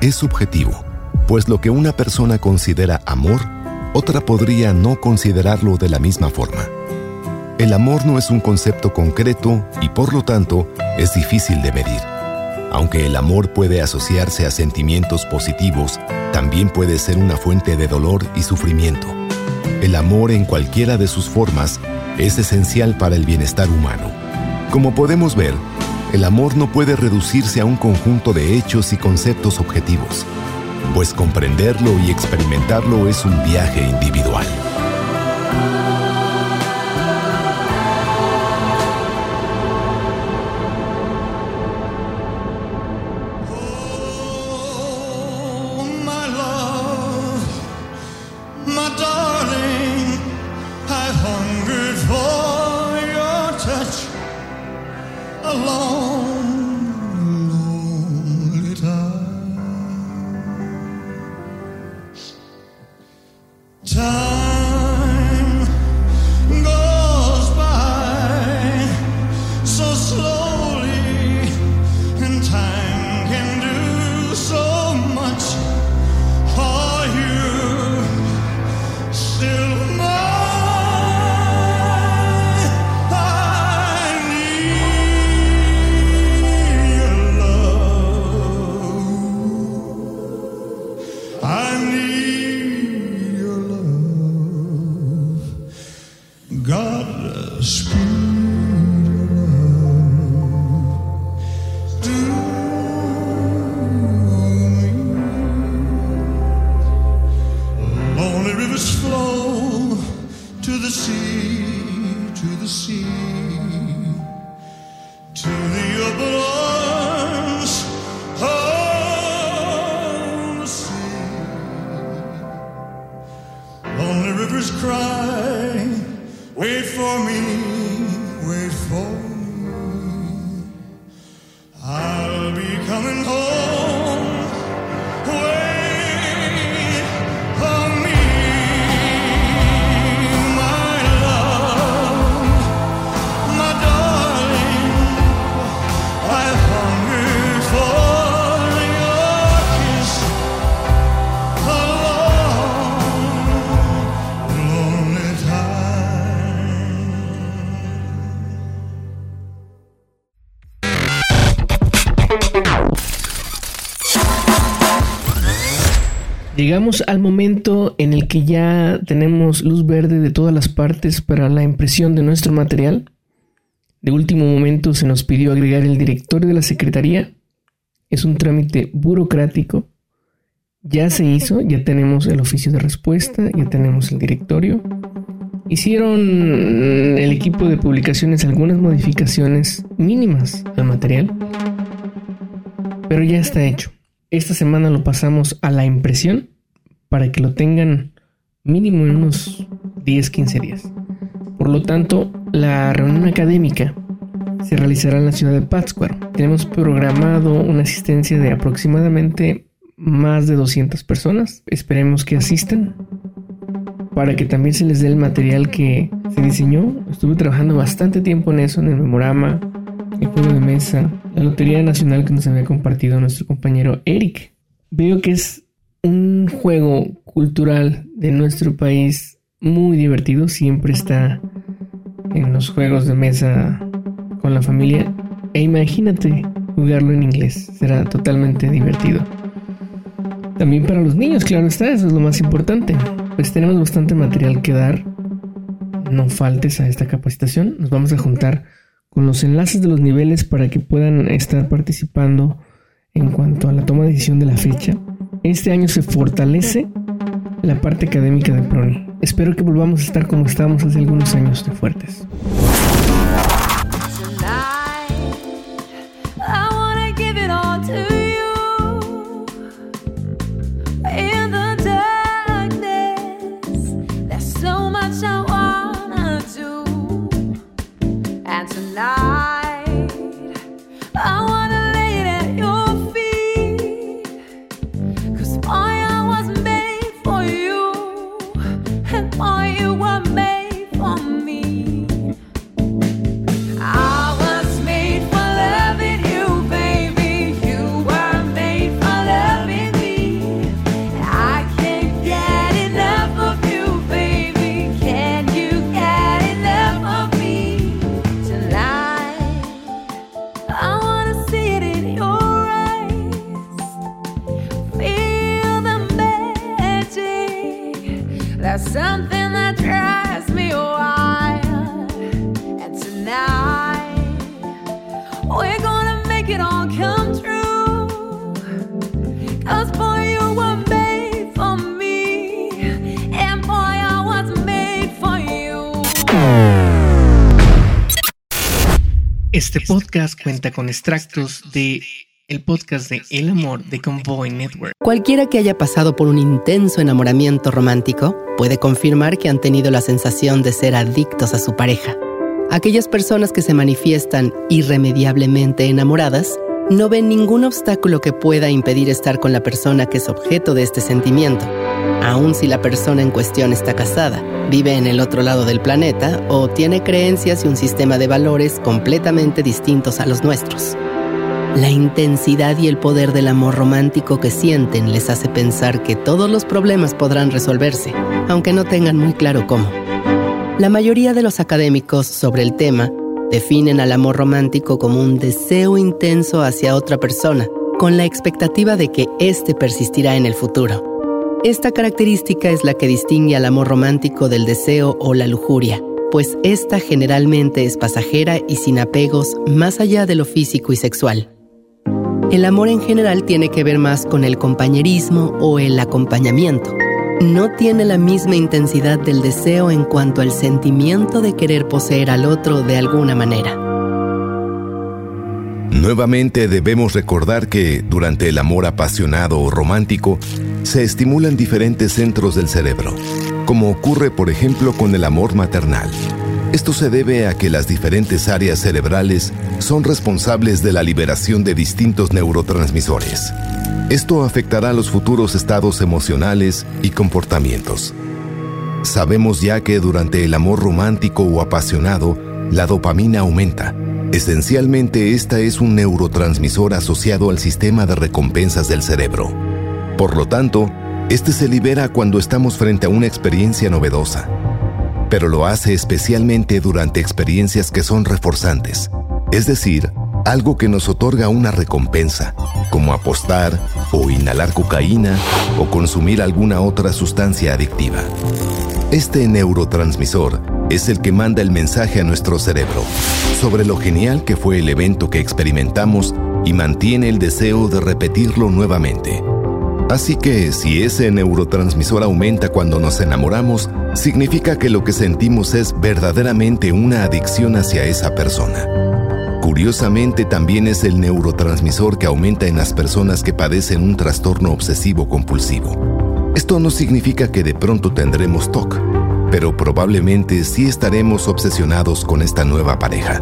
es subjetivo, pues lo que una persona considera amor, otra podría no considerarlo de la misma forma. El amor no es un concepto concreto y por lo tanto es difícil de medir. Aunque el amor puede asociarse a sentimientos positivos, también puede ser una fuente de dolor y sufrimiento. El amor en cualquiera de sus formas es esencial para el bienestar humano. Como podemos ver, el amor no puede reducirse a un conjunto de hechos y conceptos objetivos, pues comprenderlo y experimentarlo es un viaje individual. Llegamos al momento en el que ya tenemos luz verde de todas las partes para la impresión de nuestro material. De último momento se nos pidió agregar el directorio de la Secretaría. Es un trámite burocrático. Ya se hizo, ya tenemos el oficio de respuesta, ya tenemos el directorio. Hicieron el equipo de publicaciones algunas modificaciones mínimas al material, pero ya está hecho. Esta semana lo pasamos a la impresión para que lo tengan mínimo en unos 10-15 días. Por lo tanto, la reunión académica se realizará en la ciudad de Pátzcuaro. Tenemos programado una asistencia de aproximadamente más de 200 personas. Esperemos que asistan para que también se les dé el material que se diseñó. Estuve trabajando bastante tiempo en eso, en el memorama, el juego de mesa, la Lotería Nacional que nos había compartido nuestro compañero Eric. Veo que es un juego cultural de nuestro país muy divertido. Siempre está en los juegos de mesa con la familia. E imagínate jugarlo en inglés. Será totalmente divertido. También para los niños, claro está, eso es lo más importante. Pues tenemos bastante material que dar. No faltes a esta capacitación. Nos vamos a juntar con los enlaces de los niveles para que puedan estar participando en cuanto a la toma de decisión de la fecha. Este año se fortalece la parte académica de Proni. Espero que volvamos a estar como estábamos hace algunos años de fuertes. Este podcast cuenta con extractos de el podcast de El Amor de Convoy Network. Cualquiera que haya pasado por un intenso enamoramiento romántico puede confirmar que han tenido la sensación de ser adictos a su pareja. Aquellas personas que se manifiestan irremediablemente enamoradas no ven ningún obstáculo que pueda impedir estar con la persona que es objeto de este sentimiento, aun si la persona en cuestión está casada, vive en el otro lado del planeta o tiene creencias y un sistema de valores completamente distintos a los nuestros. La intensidad y el poder del amor romántico que sienten les hace pensar que todos los problemas podrán resolverse, aunque no tengan muy claro cómo. La mayoría de los académicos sobre el tema definen al amor romántico como un deseo intenso hacia otra persona, con la expectativa de que éste persistirá en el futuro. Esta característica es la que distingue al amor romántico del deseo o la lujuria, pues esta generalmente es pasajera y sin apegos más allá de lo físico y sexual. El amor en general tiene que ver más con el compañerismo o el acompañamiento. No tiene la misma intensidad del deseo en cuanto al sentimiento de querer poseer al otro de alguna manera. Nuevamente debemos recordar que durante el amor apasionado o romántico se estimulan diferentes centros del cerebro, como ocurre por ejemplo con el amor maternal. Esto se debe a que las diferentes áreas cerebrales son responsables de la liberación de distintos neurotransmisores. Esto afectará los futuros estados emocionales y comportamientos. Sabemos ya que durante el amor romántico o apasionado, la dopamina aumenta. Esencialmente esta es un neurotransmisor asociado al sistema de recompensas del cerebro. Por lo tanto, este se libera cuando estamos frente a una experiencia novedosa pero lo hace especialmente durante experiencias que son reforzantes, es decir, algo que nos otorga una recompensa, como apostar o inhalar cocaína o consumir alguna otra sustancia adictiva. Este neurotransmisor es el que manda el mensaje a nuestro cerebro sobre lo genial que fue el evento que experimentamos y mantiene el deseo de repetirlo nuevamente. Así que si ese neurotransmisor aumenta cuando nos enamoramos, significa que lo que sentimos es verdaderamente una adicción hacia esa persona. Curiosamente también es el neurotransmisor que aumenta en las personas que padecen un trastorno obsesivo compulsivo. Esto no significa que de pronto tendremos TOC, pero probablemente sí estaremos obsesionados con esta nueva pareja.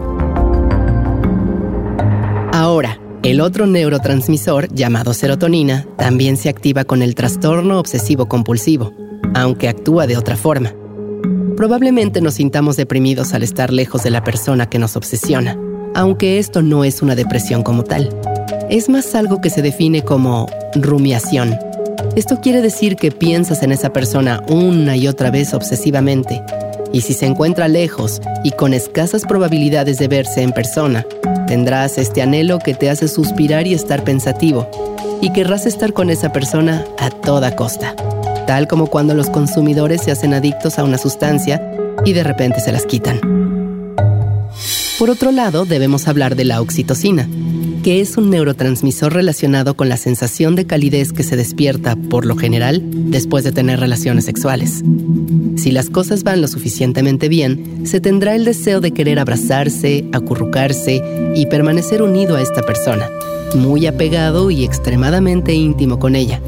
Ahora, el otro neurotransmisor, llamado serotonina, también se activa con el trastorno obsesivo compulsivo aunque actúa de otra forma. Probablemente nos sintamos deprimidos al estar lejos de la persona que nos obsesiona, aunque esto no es una depresión como tal. Es más algo que se define como rumiación. Esto quiere decir que piensas en esa persona una y otra vez obsesivamente, y si se encuentra lejos y con escasas probabilidades de verse en persona, tendrás este anhelo que te hace suspirar y estar pensativo, y querrás estar con esa persona a toda costa tal como cuando los consumidores se hacen adictos a una sustancia y de repente se las quitan. Por otro lado, debemos hablar de la oxitocina, que es un neurotransmisor relacionado con la sensación de calidez que se despierta, por lo general, después de tener relaciones sexuales. Si las cosas van lo suficientemente bien, se tendrá el deseo de querer abrazarse, acurrucarse y permanecer unido a esta persona, muy apegado y extremadamente íntimo con ella.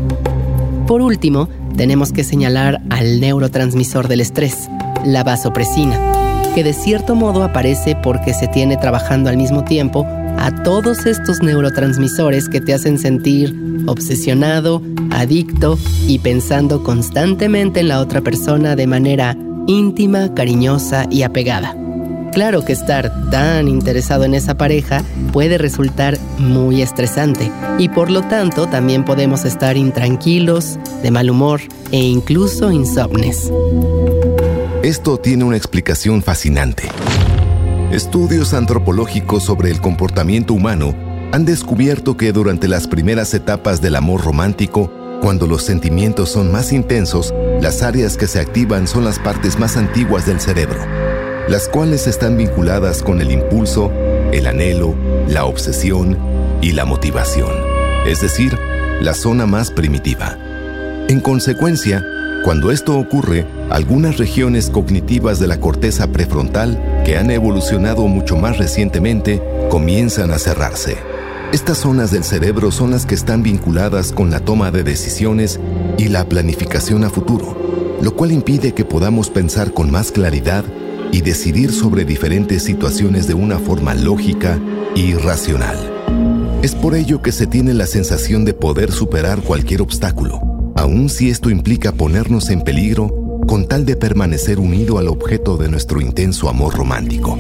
Por último, tenemos que señalar al neurotransmisor del estrés, la vasopresina, que de cierto modo aparece porque se tiene trabajando al mismo tiempo a todos estos neurotransmisores que te hacen sentir obsesionado, adicto y pensando constantemente en la otra persona de manera íntima, cariñosa y apegada. Claro que estar tan interesado en esa pareja puede resultar muy estresante y por lo tanto también podemos estar intranquilos, de mal humor e incluso insomnes. Esto tiene una explicación fascinante. Estudios antropológicos sobre el comportamiento humano han descubierto que durante las primeras etapas del amor romántico, cuando los sentimientos son más intensos, las áreas que se activan son las partes más antiguas del cerebro las cuales están vinculadas con el impulso, el anhelo, la obsesión y la motivación, es decir, la zona más primitiva. En consecuencia, cuando esto ocurre, algunas regiones cognitivas de la corteza prefrontal, que han evolucionado mucho más recientemente, comienzan a cerrarse. Estas zonas del cerebro son las que están vinculadas con la toma de decisiones y la planificación a futuro, lo cual impide que podamos pensar con más claridad y decidir sobre diferentes situaciones de una forma lógica y racional. Es por ello que se tiene la sensación de poder superar cualquier obstáculo, aun si esto implica ponernos en peligro con tal de permanecer unido al objeto de nuestro intenso amor romántico.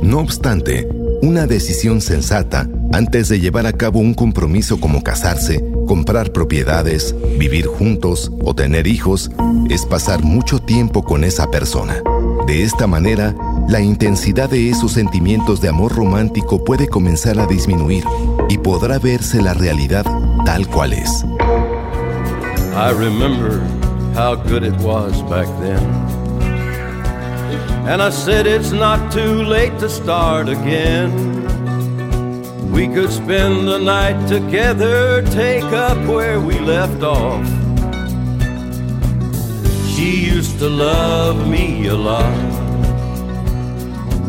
No obstante, una decisión sensata antes de llevar a cabo un compromiso como casarse, comprar propiedades, vivir juntos o tener hijos es pasar mucho tiempo con esa persona. De esta manera, la intensidad de esos sentimientos de amor romántico puede comenzar a disminuir y podrá verse la realidad tal cual es. I remember how good it was back then. And I said it's not too late to start again. We could spend the night together, take up where we left off. She used to love me a lot,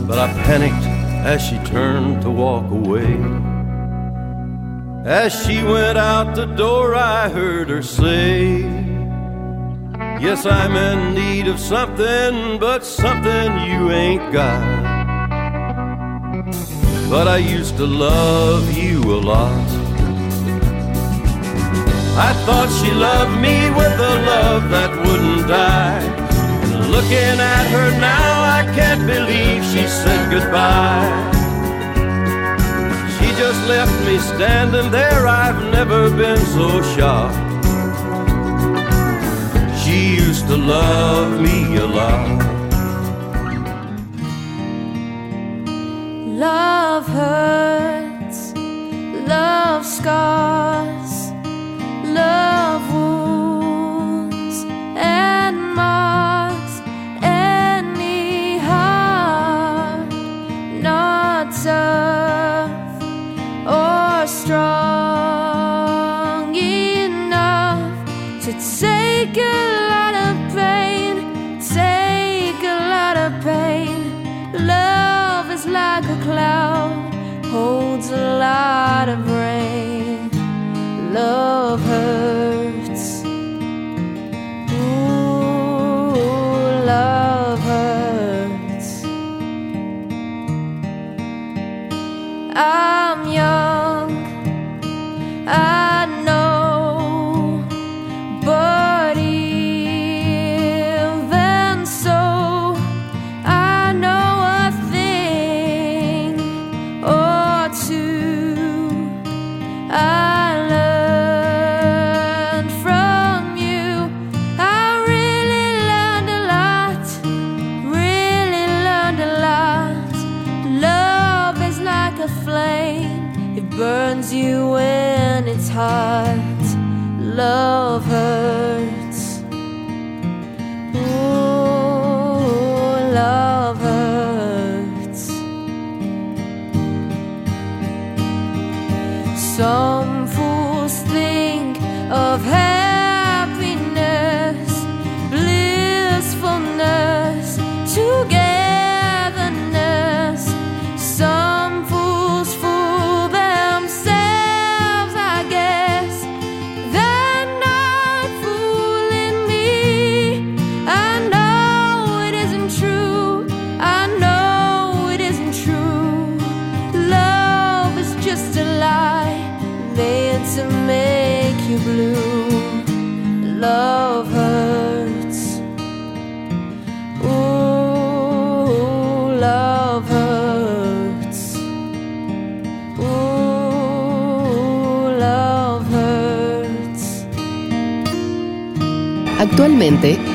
but I panicked as she turned to walk away. As she went out the door, I heard her say, Yes, I'm in need of something, but something you ain't got. But I used to love you a lot. I thought she loved me with a love that wouldn't die. And looking at her now, I can't believe she said goodbye. Left me standing there, I've never been so shocked. She used to love me a lot. Love hurts, love scars, love wounds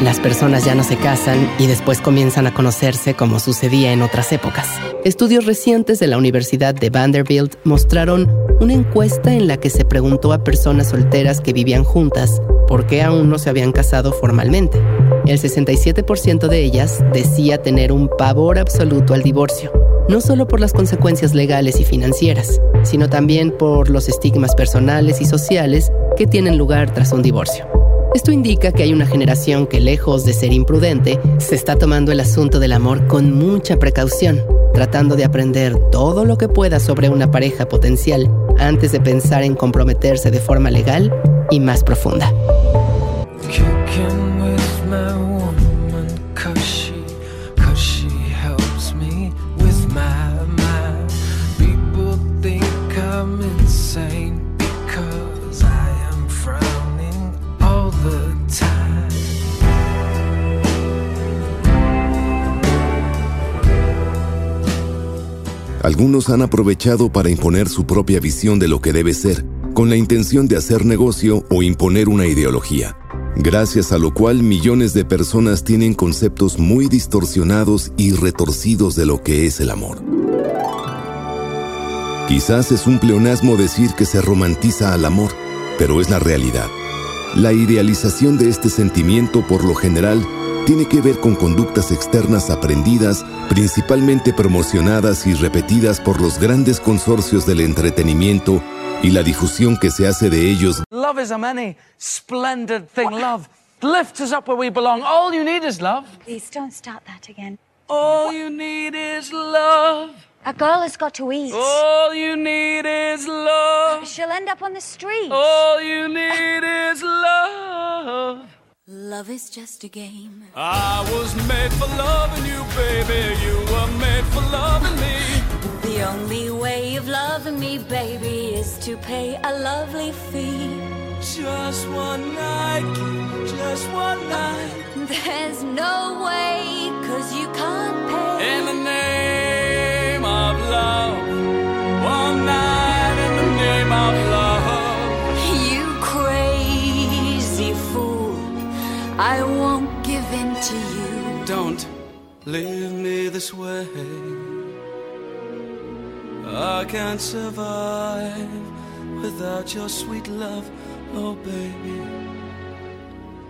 las personas ya no se casan y después comienzan a conocerse como sucedía en otras épocas. Estudios recientes de la Universidad de Vanderbilt mostraron una encuesta en la que se preguntó a personas solteras que vivían juntas por qué aún no se habían casado formalmente. El 67% de ellas decía tener un pavor absoluto al divorcio, no solo por las consecuencias legales y financieras, sino también por los estigmas personales y sociales que tienen lugar tras un divorcio. Esto indica que hay una generación que, lejos de ser imprudente, se está tomando el asunto del amor con mucha precaución, tratando de aprender todo lo que pueda sobre una pareja potencial antes de pensar en comprometerse de forma legal y más profunda. Algunos han aprovechado para imponer su propia visión de lo que debe ser, con la intención de hacer negocio o imponer una ideología, gracias a lo cual millones de personas tienen conceptos muy distorsionados y retorcidos de lo que es el amor. Quizás es un pleonasmo decir que se romantiza al amor, pero es la realidad. La idealización de este sentimiento por lo general tiene que ver con conductas externas aprendidas, principalmente promocionadas y repetidas por los grandes consorcios del entretenimiento y la difusión que se hace de ellos Love is a many splendid thing. Love lifts us up where we belong. All you need is love. Please don't start that again. All you need is love. A girl has got to eat. All you need is love. She'll end up on the street. All you need is love. Love is just a game. I was made for loving you, baby. You were made for loving me. The only way of loving me, baby, is to pay a lovely fee. Just one night, just one night. There's no way, cause you can't pay. In the name of love. One night in the name of love. I won't give in to you. Don't leave me this way. I can't survive without your sweet love. Oh, baby,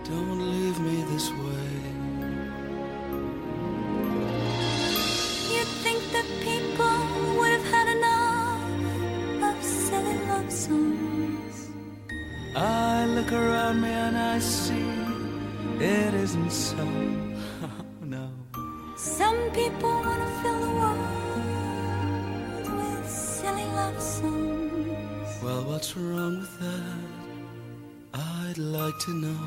don't leave me this way. You think that people would have had enough of silly love songs? I look around me and I see it isn't so. no. Some people want to fill the world with silly love songs. Well, what's wrong with that? I'd like to know.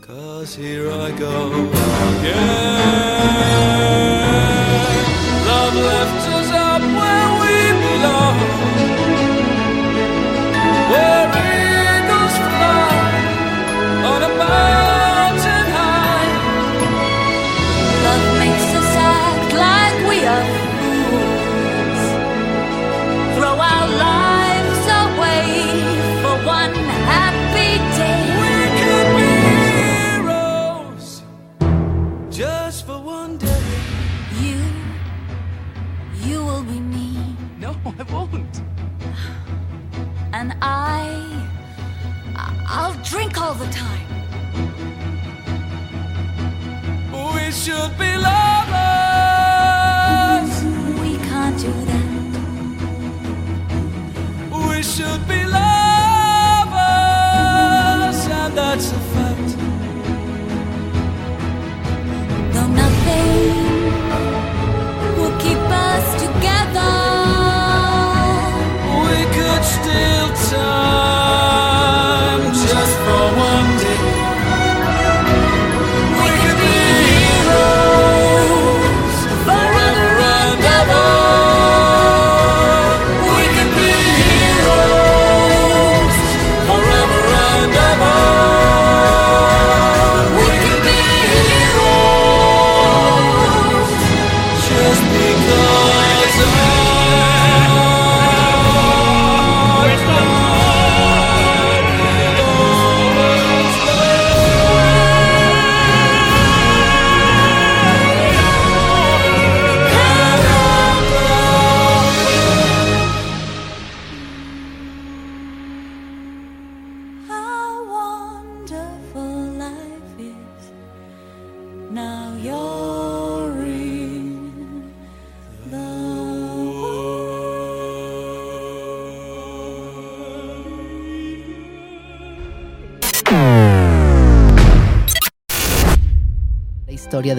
Cause here I go again. Time. We should be lovers. We can't do that. We should be lovers, and that's a fact. Though nothing will keep us together. We could steal time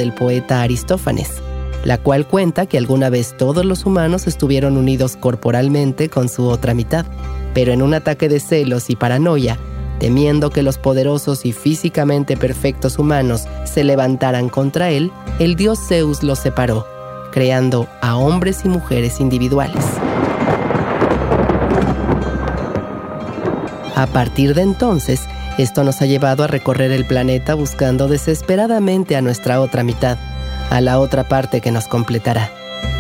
del poeta Aristófanes, la cual cuenta que alguna vez todos los humanos estuvieron unidos corporalmente con su otra mitad, pero en un ataque de celos y paranoia, temiendo que los poderosos y físicamente perfectos humanos se levantaran contra él, el dios Zeus los separó, creando a hombres y mujeres individuales. A partir de entonces, esto nos ha llevado a recorrer el planeta buscando desesperadamente a nuestra otra mitad, a la otra parte que nos completará.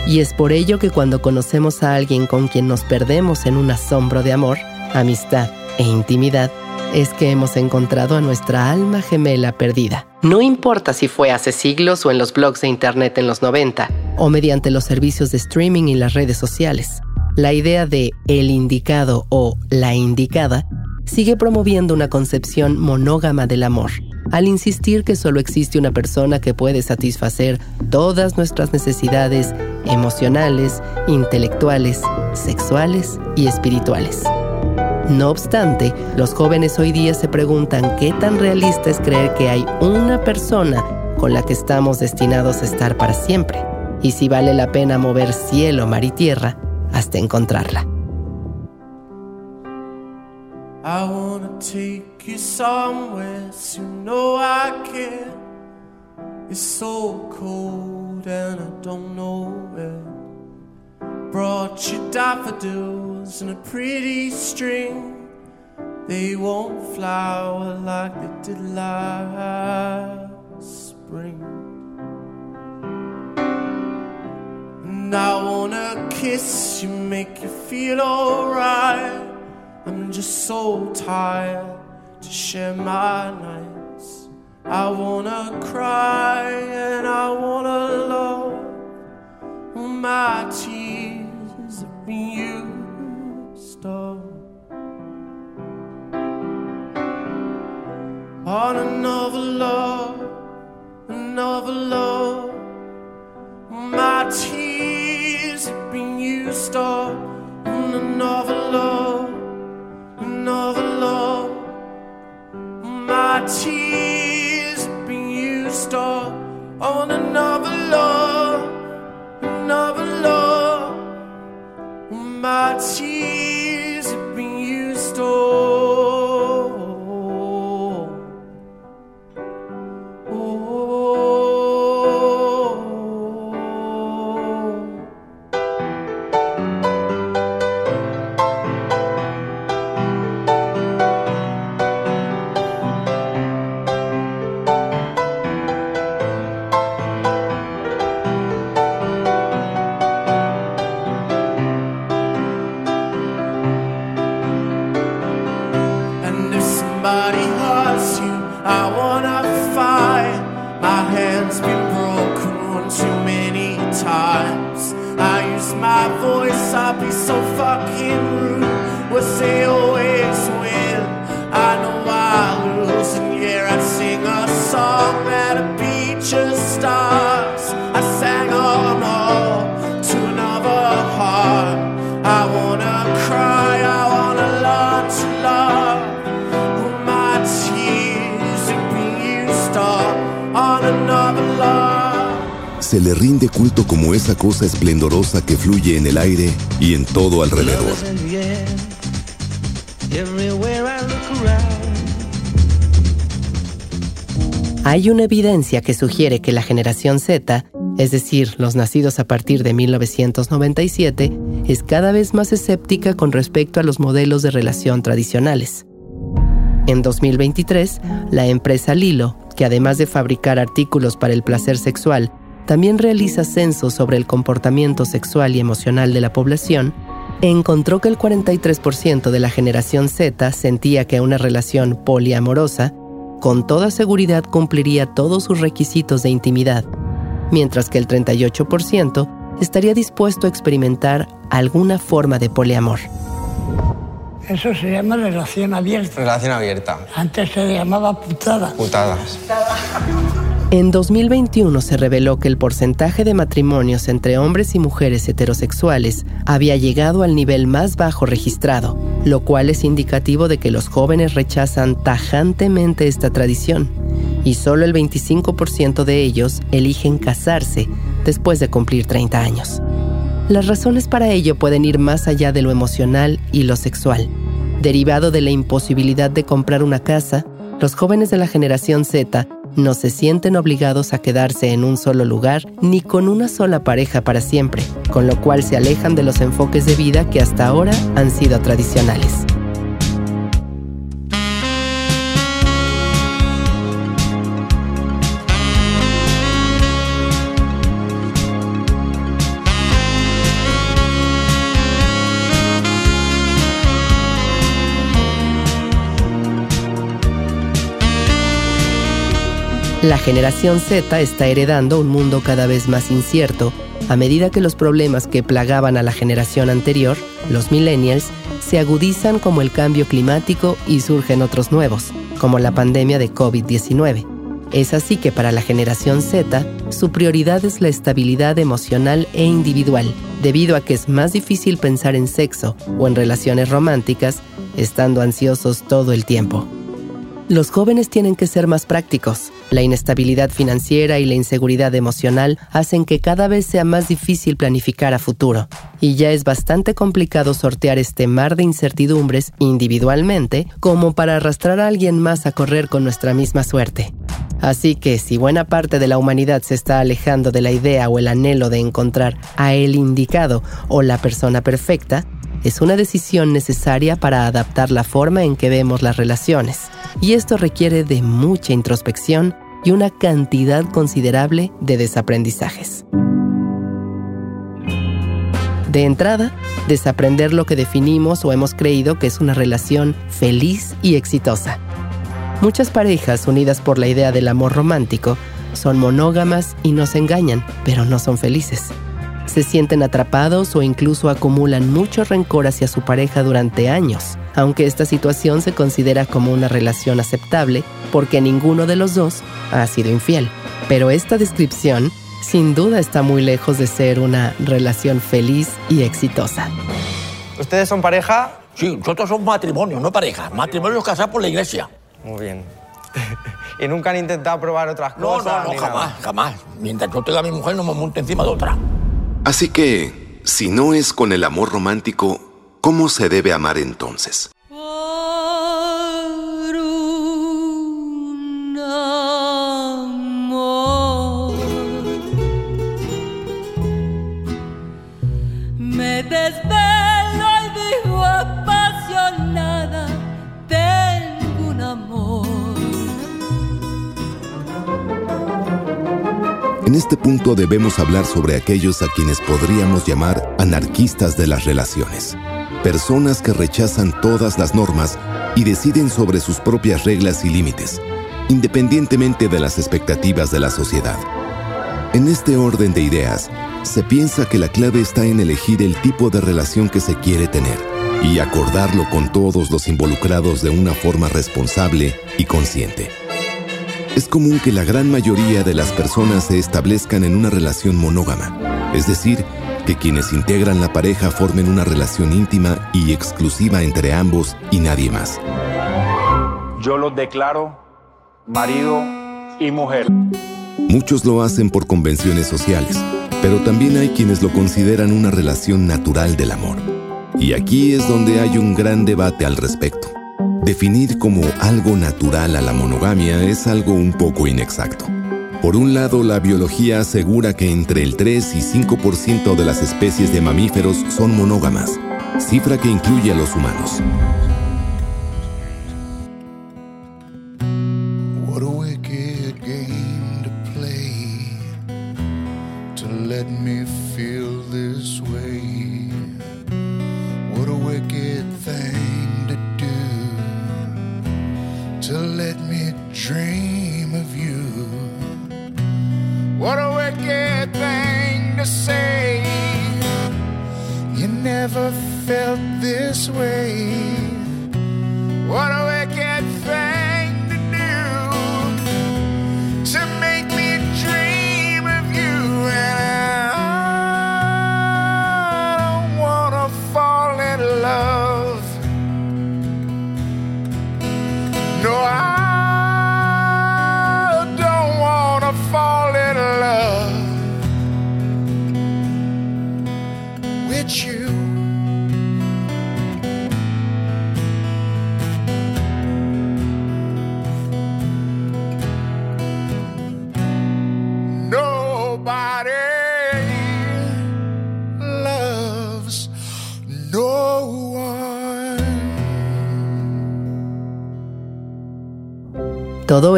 Y es por ello que cuando conocemos a alguien con quien nos perdemos en un asombro de amor, amistad e intimidad, es que hemos encontrado a nuestra alma gemela perdida. No importa si fue hace siglos o en los blogs de internet en los 90, o mediante los servicios de streaming y las redes sociales. La idea de el indicado o la indicada sigue promoviendo una concepción monógama del amor, al insistir que solo existe una persona que puede satisfacer todas nuestras necesidades emocionales, intelectuales, sexuales y espirituales. No obstante, los jóvenes hoy día se preguntan qué tan realista es creer que hay una persona con la que estamos destinados a estar para siempre, y si vale la pena mover cielo, mar y tierra hasta encontrarla. I wanna take you somewhere, so you know I care. It's so cold and I don't know where. Brought you daffodils and a pretty string. They won't flower like they did last spring. And I wanna kiss you, make you feel alright. I'm just so tired to share my nights. I wanna cry and I wanna love. All my tears have been used up on another love, another love. My tears have been used up on another love, another love. My tears have been used up on another love, another love. My tears esa cosa esplendorosa que fluye en el aire y en todo alrededor. Hay una evidencia que sugiere que la generación Z, es decir, los nacidos a partir de 1997, es cada vez más escéptica con respecto a los modelos de relación tradicionales. En 2023, la empresa Lilo, que además de fabricar artículos para el placer sexual, también realiza censos sobre el comportamiento sexual y emocional de la población, encontró que el 43% de la generación Z sentía que una relación poliamorosa con toda seguridad cumpliría todos sus requisitos de intimidad, mientras que el 38% estaría dispuesto a experimentar alguna forma de poliamor. Eso se llama relación abierta. Relación abierta. Antes se llamaba putada. Putadas. En 2021 se reveló que el porcentaje de matrimonios entre hombres y mujeres heterosexuales había llegado al nivel más bajo registrado, lo cual es indicativo de que los jóvenes rechazan tajantemente esta tradición, y solo el 25% de ellos eligen casarse después de cumplir 30 años. Las razones para ello pueden ir más allá de lo emocional y lo sexual. Derivado de la imposibilidad de comprar una casa, los jóvenes de la generación Z no se sienten obligados a quedarse en un solo lugar ni con una sola pareja para siempre, con lo cual se alejan de los enfoques de vida que hasta ahora han sido tradicionales. La generación Z está heredando un mundo cada vez más incierto a medida que los problemas que plagaban a la generación anterior, los millennials, se agudizan como el cambio climático y surgen otros nuevos, como la pandemia de COVID-19. Es así que para la generación Z, su prioridad es la estabilidad emocional e individual, debido a que es más difícil pensar en sexo o en relaciones románticas estando ansiosos todo el tiempo. Los jóvenes tienen que ser más prácticos. La inestabilidad financiera y la inseguridad emocional hacen que cada vez sea más difícil planificar a futuro. Y ya es bastante complicado sortear este mar de incertidumbres individualmente como para arrastrar a alguien más a correr con nuestra misma suerte. Así que si buena parte de la humanidad se está alejando de la idea o el anhelo de encontrar a el indicado o la persona perfecta, es una decisión necesaria para adaptar la forma en que vemos las relaciones. Y esto requiere de mucha introspección y una cantidad considerable de desaprendizajes. De entrada, desaprender lo que definimos o hemos creído que es una relación feliz y exitosa. Muchas parejas unidas por la idea del amor romántico son monógamas y no se engañan, pero no son felices. Se sienten atrapados o incluso acumulan mucho rencor hacia su pareja durante años, aunque esta situación se considera como una relación aceptable porque ninguno de los dos ha sido infiel. Pero esta descripción sin duda está muy lejos de ser una relación feliz y exitosa. ¿Ustedes son pareja? Sí, nosotros somos matrimonio, no pareja. Matrimonio es casar por la iglesia. Muy bien. ¿Y nunca han intentado probar otras No, cosas? no, no, jamás, nada? jamás. Mientras yo tenga a mi mujer, no me monte encima de otra. Así que, si no es con el amor romántico, ¿cómo se debe amar entonces? En este punto debemos hablar sobre aquellos a quienes podríamos llamar anarquistas de las relaciones. Personas que rechazan todas las normas y deciden sobre sus propias reglas y límites, independientemente de las expectativas de la sociedad. En este orden de ideas, se piensa que la clave está en elegir el tipo de relación que se quiere tener y acordarlo con todos los involucrados de una forma responsable y consciente. Es común que la gran mayoría de las personas se establezcan en una relación monógama, es decir, que quienes integran la pareja formen una relación íntima y exclusiva entre ambos y nadie más. Yo los declaro marido y mujer. Muchos lo hacen por convenciones sociales, pero también hay quienes lo consideran una relación natural del amor. Y aquí es donde hay un gran debate al respecto. Definir como algo natural a la monogamia es algo un poco inexacto. Por un lado, la biología asegura que entre el 3 y 5% de las especies de mamíferos son monógamas, cifra que incluye a los humanos.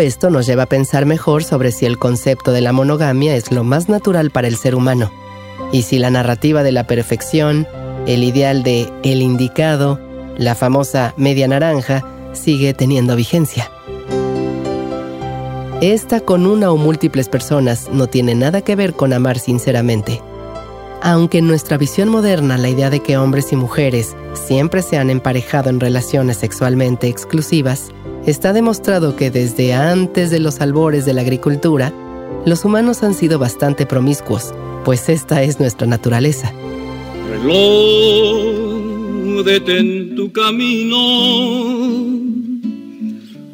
Esto nos lleva a pensar mejor sobre si el concepto de la monogamia es lo más natural para el ser humano, y si la narrativa de la perfección, el ideal de el indicado, la famosa media naranja, sigue teniendo vigencia. Esta con una o múltiples personas no tiene nada que ver con amar sinceramente. Aunque en nuestra visión moderna la idea de que hombres y mujeres siempre se han emparejado en relaciones sexualmente exclusivas, está demostrado que desde antes de los albores de la agricultura, los humanos han sido bastante promiscuos, pues esta es nuestra naturaleza. Reloj, detén tu camino,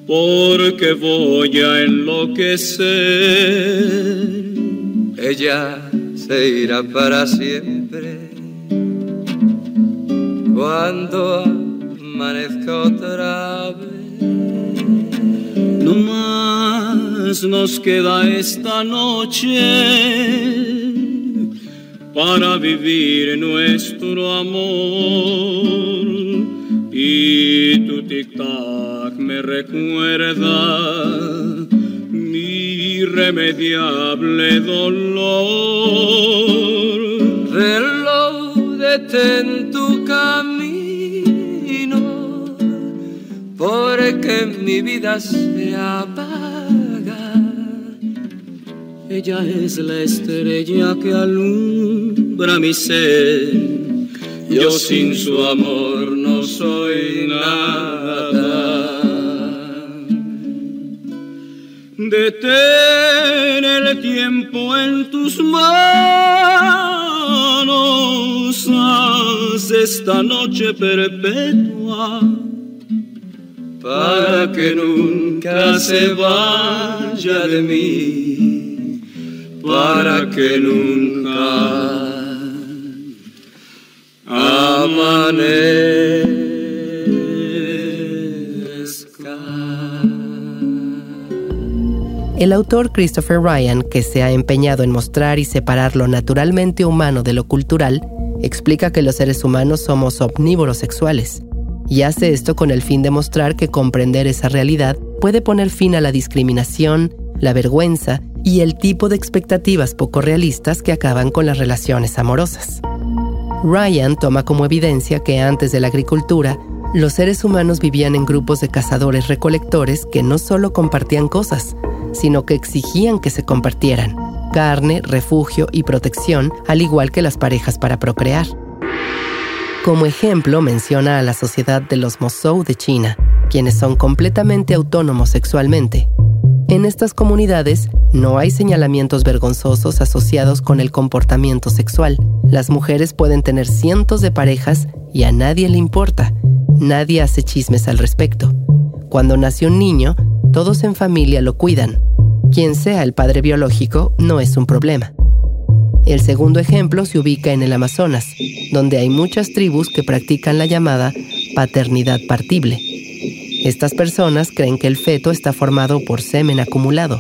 porque voy a enloquecer. Ella se irá para siempre cuando amanezca otra vez. Más nos queda esta noche para vivir nuestro amor y tu tic-tac me recuerda mi irremediable dolor. Reloj, detén tu camino, porque mi vida se apaga. Ella es la estrella que alumbra mi ser. Yo sin su amor no soy nada. Detén el tiempo en tus manos, haz esta noche perpetua para que nunca se vaya de mí, para que nunca amanezca. El autor Christopher Ryan, que se ha empeñado en mostrar y separar lo naturalmente humano de lo cultural, explica que los seres humanos somos omnívoros sexuales, y hace esto con el fin de mostrar que comprender esa realidad puede poner fin a la discriminación, la vergüenza y el tipo de expectativas poco realistas que acaban con las relaciones amorosas. Ryan toma como evidencia que antes de la agricultura, los seres humanos vivían en grupos de cazadores-recolectores que no solo compartían cosas, sino que exigían que se compartieran carne, refugio y protección, al igual que las parejas para procrear. Como ejemplo, menciona a la sociedad de los Mosou de China, quienes son completamente autónomos sexualmente. En estas comunidades no hay señalamientos vergonzosos asociados con el comportamiento sexual. Las mujeres pueden tener cientos de parejas y a nadie le importa. Nadie hace chismes al respecto. Cuando nace un niño, todos en familia lo cuidan. Quien sea el padre biológico no es un problema. El segundo ejemplo se ubica en el Amazonas, donde hay muchas tribus que practican la llamada paternidad partible. Estas personas creen que el feto está formado por semen acumulado.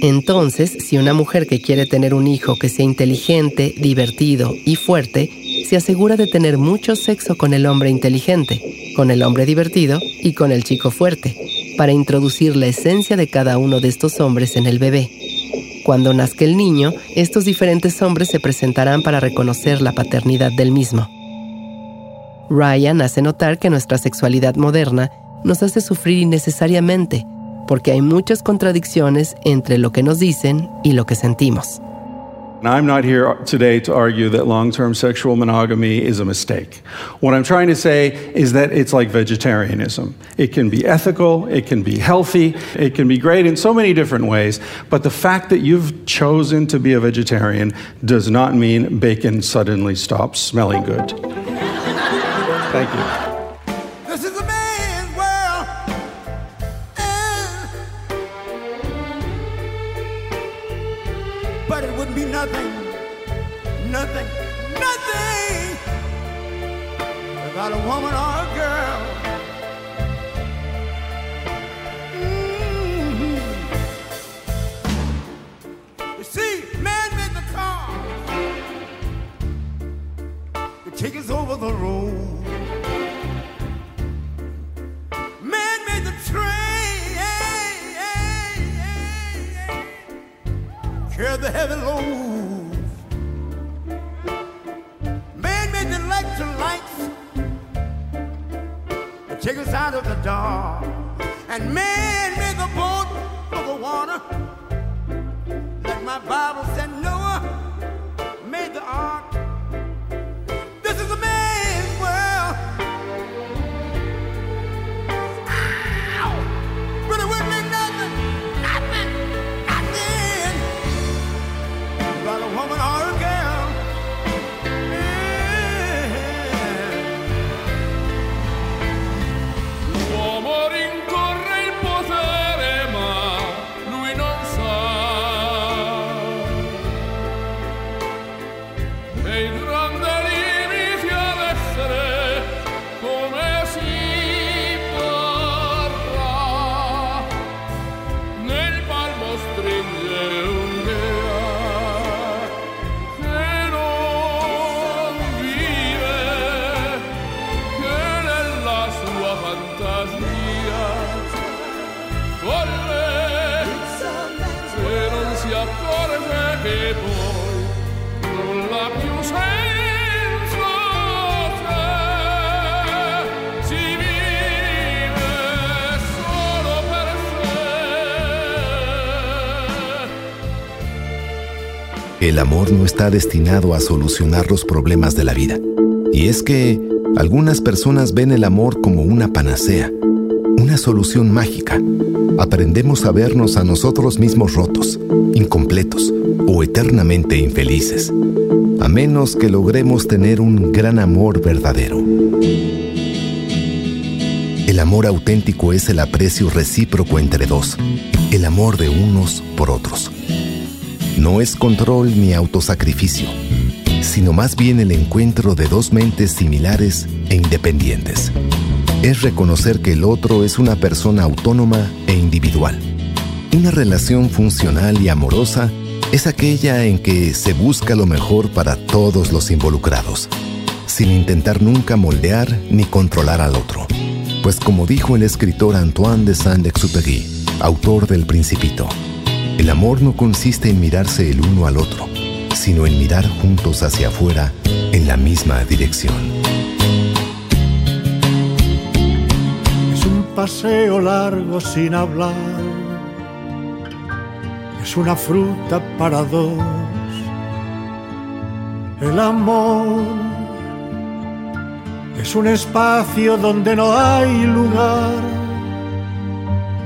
Entonces, si una mujer que quiere tener un hijo que sea inteligente, divertido y fuerte, se asegura de tener mucho sexo con el hombre inteligente, con el hombre divertido y con el chico fuerte, para introducir la esencia de cada uno de estos hombres en el bebé. Cuando nazca el niño, estos diferentes hombres se presentarán para reconocer la paternidad del mismo. Ryan hace notar que nuestra sexualidad moderna nos hace sufrir innecesariamente, porque hay muchas contradicciones entre lo que nos dicen y lo que sentimos. Now, I'm not here today to argue that long term sexual monogamy is a mistake. What I'm trying to say is that it's like vegetarianism. It can be ethical, it can be healthy, it can be great in so many different ways, but the fact that you've chosen to be a vegetarian does not mean bacon suddenly stops smelling good. Thank you. Without a woman or a girl. Mhm. You see, man made the car to take us over the road. Man made the train, carry the heavy load. Take us out of the dark. And man made the boat for the water. Like my Bible said, Noah made the ark. El amor no está destinado a solucionar los problemas de la vida. Y es que algunas personas ven el amor como una panacea, una solución mágica. Aprendemos a vernos a nosotros mismos rotos, incompletos o eternamente infelices, a menos que logremos tener un gran amor verdadero. El amor auténtico es el aprecio recíproco entre dos, el amor de unos por otros. No es control ni autosacrificio, sino más bien el encuentro de dos mentes similares e independientes. Es reconocer que el otro es una persona autónoma e individual. Una relación funcional y amorosa es aquella en que se busca lo mejor para todos los involucrados, sin intentar nunca moldear ni controlar al otro. Pues como dijo el escritor Antoine de Saint-Exupéry, autor del Principito, el amor no consiste en mirarse el uno al otro, sino en mirar juntos hacia afuera en la misma dirección. Es un paseo largo sin hablar. Es una fruta para dos. El amor es un espacio donde no hay lugar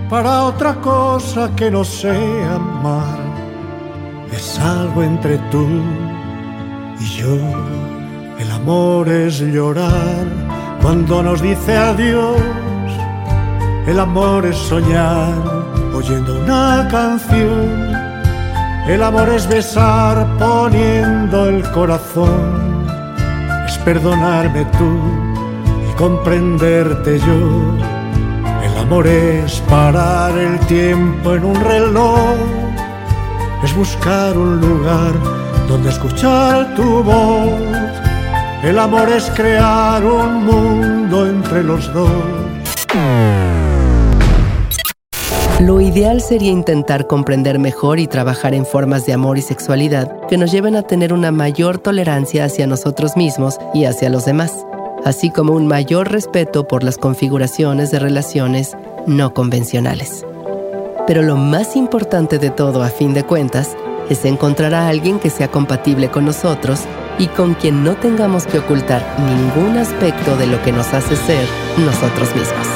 para otra cosa que no sea amar. Es algo entre tú y yo. El amor es llorar cuando nos dice adiós. El amor es soñar oyendo una canción. El amor es besar poniendo el corazón. Es perdonarme tú y comprenderte yo. Amor es parar el tiempo en un reloj. Es buscar un lugar donde escuchar tu voz. El amor es crear un mundo entre los dos. Lo ideal sería intentar comprender mejor y trabajar en formas de amor y sexualidad que nos lleven a tener una mayor tolerancia hacia nosotros mismos y hacia los demás, así como un mayor respeto por las configuraciones de relaciones no convencionales. Pero lo más importante de todo, a fin de cuentas, es encontrar a alguien que sea compatible con nosotros y con quien no tengamos que ocultar ningún aspecto de lo que nos hace ser nosotros mismos.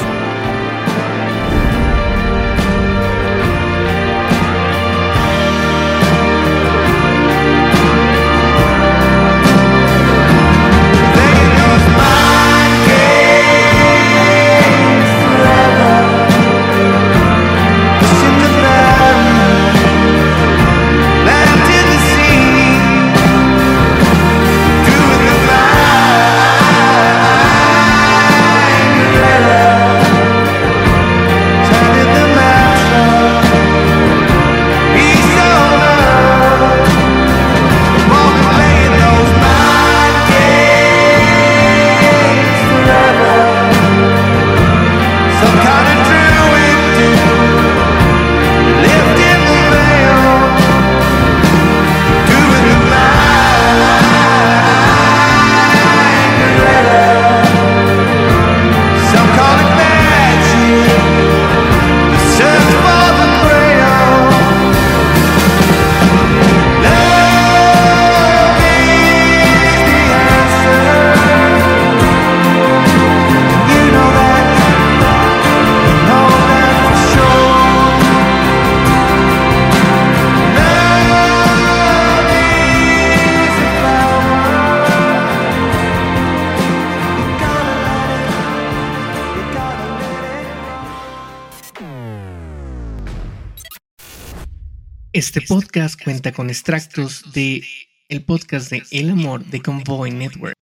Este podcast cuenta con extractos de el podcast de El Amor de Convoy Network.